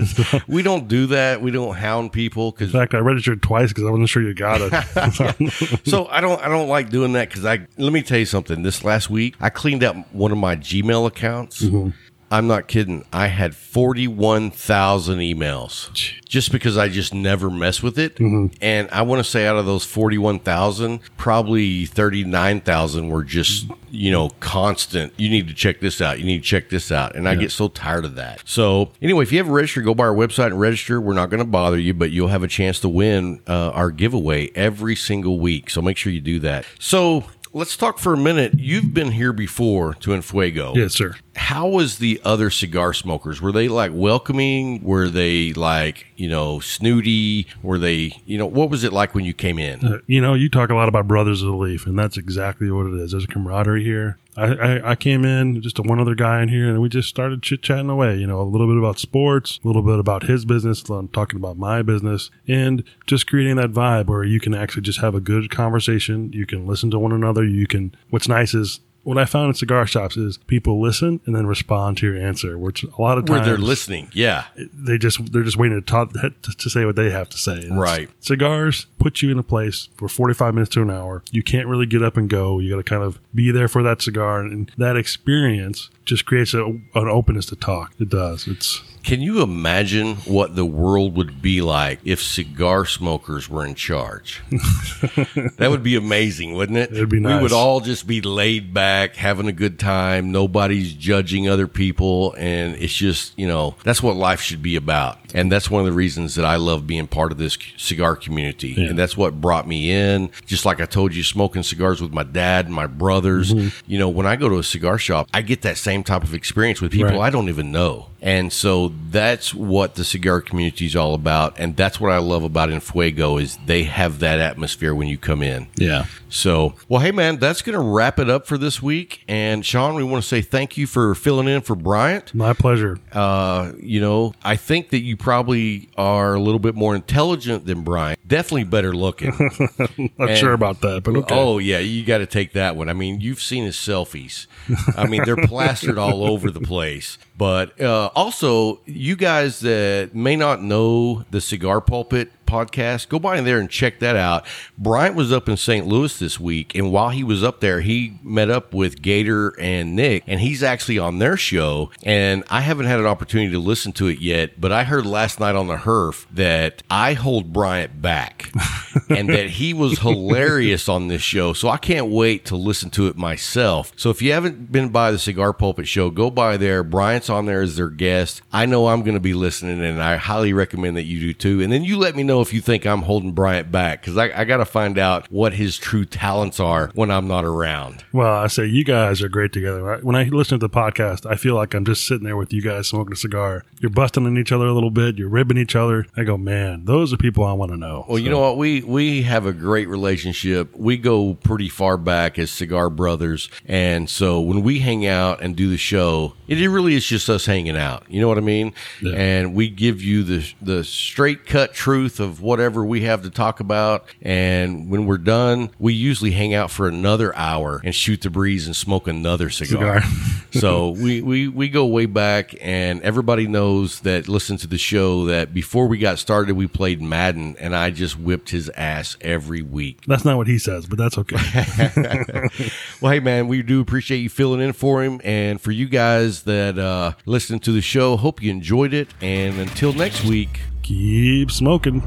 we don't do that we don't hound people because In fact, I registered twice because I wasn't sure you got it. so I don't I don't like doing that because I let me tell you something. This last week I cleaned out one of my Gmail accounts. Mm-hmm. I'm not kidding. I had 41,000 emails just because I just never mess with it. And I want to say out of those 41,000, probably 39,000 were just, you know, constant. You need to check this out. You need to check this out. And I get so tired of that. So anyway, if you haven't registered, go by our website and register. We're not going to bother you, but you'll have a chance to win uh, our giveaway every single week. So make sure you do that. So let's talk for a minute. You've been here before to Enfuego yes, sir. how was the other cigar smokers? Were they like welcoming? Were they like, you know, snooty? Were they, you know, what was it like when you came in? Uh, you know, you talk a lot about brothers of the leaf, and that's exactly what it is. There's a camaraderie here. I, I, came in just a one other guy in here, and we just started chit chatting away. You know, a little bit about sports, a little bit about his business, talking about my business, and just creating that vibe where you can actually just have a good conversation. You can listen to one another. You can. What's nice is. What I found in cigar shops is people listen and then respond to your answer, which a lot of times Where they're listening. Yeah. they just they're just waiting to talk to, to say what they have to say. And Right. Cigars put you in a place for 45 minutes to an hour. You can't really get up and go. You got to kind of be there for that cigar and that experience just creates a, an openness to talk. It does. It's Can you imagine what the world would be like if cigar smokers were in charge? that would be amazing, wouldn't it? It'd be nice. We would all just be laid back, having a good time. Nobody's judging other people. And it's just, you know, that's what life should be about. And that's one of the reasons that I love being part of this cigar community. Yeah. And that's what brought me in. Just like I told you, smoking cigars with my dad and my brothers. Mm-hmm. You know, when I go to a cigar shop, I get that same type of experience with people Right. I don't even know. And so that's what the cigar community is all about. And that's what I love about Enfuego is they have that atmosphere when you come in. yeah. So, well, hey man, that's going to wrap it up for this week. And Sean, we want to say thank you for filling in for Bryant. My pleasure. Uh, you know, I think that you probably are a little bit more intelligent than Bryant. Definitely better looking. Not sure about that, but okay. Oh yeah, you got to take that one. I mean, you've seen his selfies. I mean, they're plastered all over the place. But uh, also, you guys that may not know the Cigar Pulpit podcast. Go by in there and check that out. Bryant was up in St. Louis this week, and while he was up there, he met up with Gator and Nick, and he's actually on their show. And I haven't had an opportunity to listen to it yet, but I heard last night on the Herf that I hold Bryant back and that he was hilarious on this show. So I can't wait to listen to it myself. So if you haven't been by the Cigar Pulpit show, go by there. Bryant's on there as their guest. I know I'm going to be listening, and I highly recommend that you do too. And then you let me know if you think I'm holding Bryant back because I, I got to find out what his true talents are when I'm not around. Well, I say you guys are great together. Right? When I listen to the podcast, I feel like I'm just sitting there with you guys smoking a cigar. You're busting on each other a little bit. You're ribbing each other. I go, man, those are people I want to know. Well, you know what? We we have a great relationship. We go pretty far back as cigar brothers, and so when we hang out and do the show, it really is just us hanging out. You know what I mean? Yeah. And we give you the the straight cut truth of whatever we have to talk about. And when we're done, we usually hang out for another hour and shoot the breeze and smoke another cigar. Cigar. so we, we we go way back, and everybody knows that listen to the show that before we got started, we played Madden, and I just whipped his ass every week. That's not what he says, but that's okay. Well, hey man, we do appreciate you filling in for him, and for you guys that uh, listen to the show, hope you enjoyed it. And until next week keep smoking.